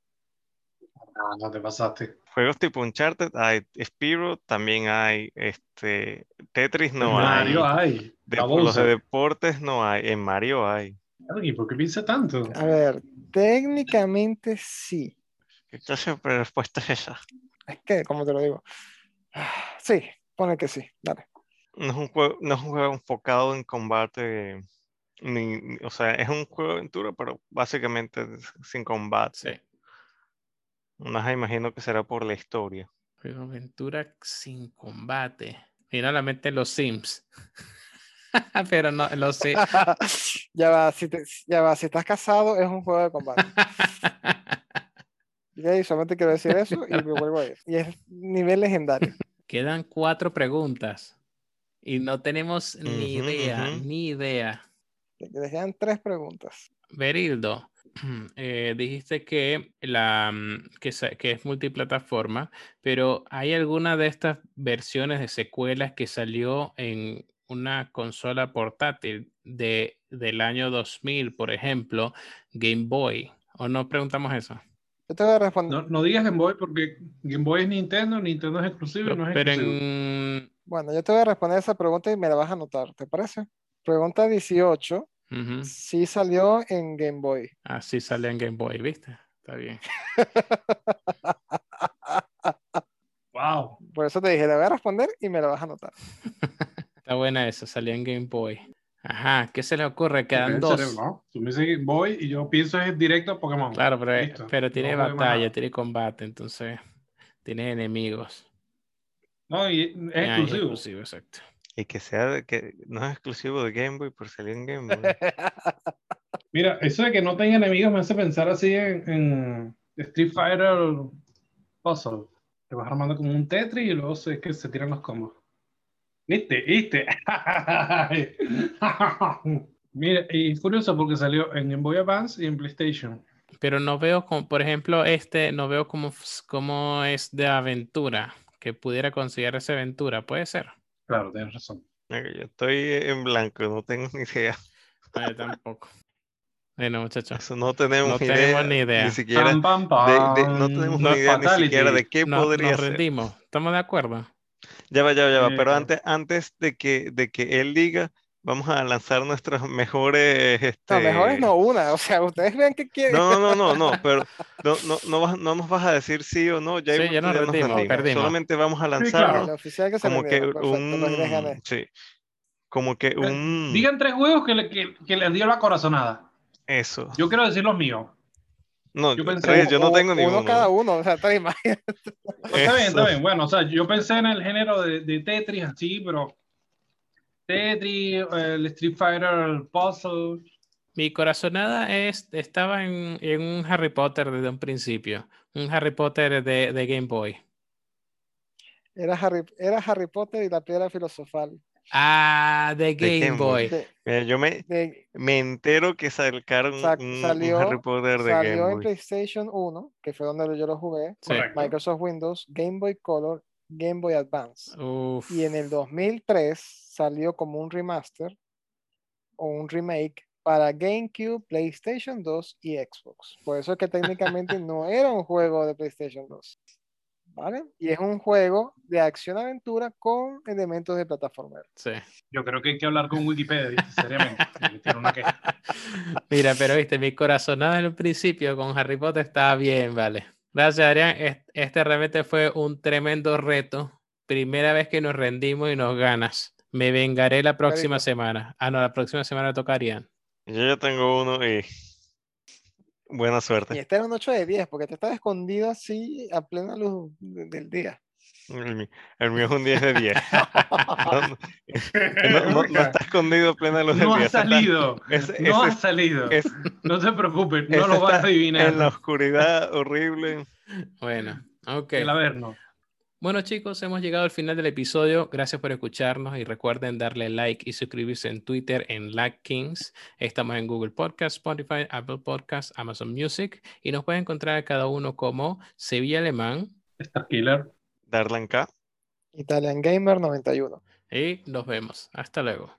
Ah, no te pasaste. Juegos tipo Uncharted, hay Spyro, también hay este Tetris, no hay. Mario hay. De- La los de deportes no hay. En Mario hay. ¿Y por qué piensa tanto? A ver, técnicamente sí. ¿Qué clase de respuesta es esa? Es que, como te lo digo. Sí, pone que sí. Dale. No es un juego, no es un juego enfocado en combate. Ni, o sea, es un juego de aventura, pero básicamente sin combate. Sí. Más imagino que será por la historia. Juego aventura sin combate. Mira la mente los Sims. Pero no, los Sims. ya va, si te- ya va, si estás casado es un juego de combate. Ok, solamente quiero decir eso y me vuelvo a ir. Y es nivel legendario. Quedan cuatro preguntas. Y no tenemos ni idea, ni idea. Te quedan tres preguntas. Berildo, eh, dijiste que, la, mm, que, es multiplataforma, pero ¿hay alguna de estas versiones de secuelas que salió en una consola portátil de, del año 2000, por ejemplo, Game Boy? ¿O no preguntamos eso? Yo te voy a responder. No, no digas Game Boy porque Game Boy es Nintendo, Nintendo es exclusivo y no es Pero exclusivo. en... Bueno, yo te voy a responder esa pregunta y me la vas a anotar, ¿te parece? Pregunta 18. ujú. Sí salió en Game Boy. Así sale en Game Boy, ¿viste? Está bien. Wow. Por eso te dije, le voy a responder y me la vas a anotar. Está buena esa, salió en Game Boy. Ajá, ¿qué se le ocurre? Quedan dos. cerebro, ¿no? Tú me dices Game Boy y yo pienso es directo a Pokémon. Claro, pero, pero tiene no batalla, tiene combate, entonces tiene enemigos. No, y es Ah, es exclusivo. exclusivo, exacto. Y que sea de- que no es exclusivo de Game Boy, pero salió en Game Boy. Mira, eso de que no tenga enemigos me hace pensar así en, en Street Fighter Puzzle. Te vas armando como un Tetris y luego es que se tiran los combos. ¿Viste? ¿Viste? Mira, y curioso porque salió en Game Boy Advance y en PlayStation. Pero no veo, como, por ejemplo, este, no veo cómo, cómo es de aventura, que pudiera considerarse aventura, puede ser. Claro, tienes razón. Yo estoy en blanco, no tengo ni idea. Yo tampoco. Bueno, muchachos, Eso no tenemos, No idea, tenemos ni idea. Ni siquiera Pam, pam, de- de- no tenemos No, ni idea ni Fatality. siquiera de qué no- podría nos ser. rendimos. ¿Estamos de acuerdo? Ya va, ya va, ya va. Pero Eh, antes, antes de que, de que él diga, vamos a lanzar nuestras mejores. No, Este... mejores no una. O sea, ustedes vean que quieren. No, no, no, no, pero no, no, no, vas- no nos vas a decir sí o no, ya, Sí, ya nos rendimos, perdimos. Solamente vamos a claro. oficial que se como que perfecto, un, sí, como que un, Digan tres juegos que, le- que, que les dio la corazonada. eso. Yo quiero decir los míos. No, Yo pensé- Reyes, yo no tengo uno ninguno. cada uno, o sea, te imaginas. Está bien, está bien. Bueno, o sea, yo pensé en el género de, de Tetris así, pero Tetris, el Street Fighter, el Puzzle. Mi corazonada es, estaba en, en un Harry Potter desde un principio. Un Harry Potter de, de Game Boy. Era Harry, era Harry Potter y la piedra filosofal. Ah, de Game, Game Boy. Boy. De- Mira, yo me, de- me entero que sacaron Sa- un, un salió- Harry Potter de Game salió en Boy. PlayStation 1, que fue donde yo lo jugué, Sí. Microsoft Windows, Game Boy Color, Game Boy Advance. Uf. Y en el 2003 salió como un remaster o un remake para GameCube, PlayStation 2 y Xbox. Por eso es que técnicamente no era un juego de PlayStation 2. ¿Vale? Y es un juego de acción-aventura con elementos de plataforma. Sí. Yo creo que hay que hablar con Wikipedia, seriamente. una. Mira, pero viste, mi corazonada en el principio con Harry Potter estaba bien, vale. Gracias, Adrián. Es- Este realmente fue un tremendo reto. Primera vez que nos rendimos y nos ganas. Me vengaré la próxima semana. Ah, no, la próxima semana tocarían. Yo ya tengo uno y buena Y suerte. este era un 8 de 10, porque te estaba escondido así a plena luz de- del día. El, mío es un 10 de 10. No, no, no- no- no está escondido a plena luz del No día. ha salido. ese- No ha salido. es- No te preocupes, ese no lo vas a adivinar. En la oscuridad horrible. Bueno, ok. El Averno. Bueno chicos, hemos llegado al final del episodio. Gracias por escucharnos y recuerden darle like y suscribirse en Twitter en Lag Kings. Estamos en Google Podcast, Spotify, Apple Podcast, Amazon Music y nos pueden encontrar a cada uno como Sevilla Alemán Starkiller. Darlan K. Italian Gamer 91. y nos vemos. Hasta luego.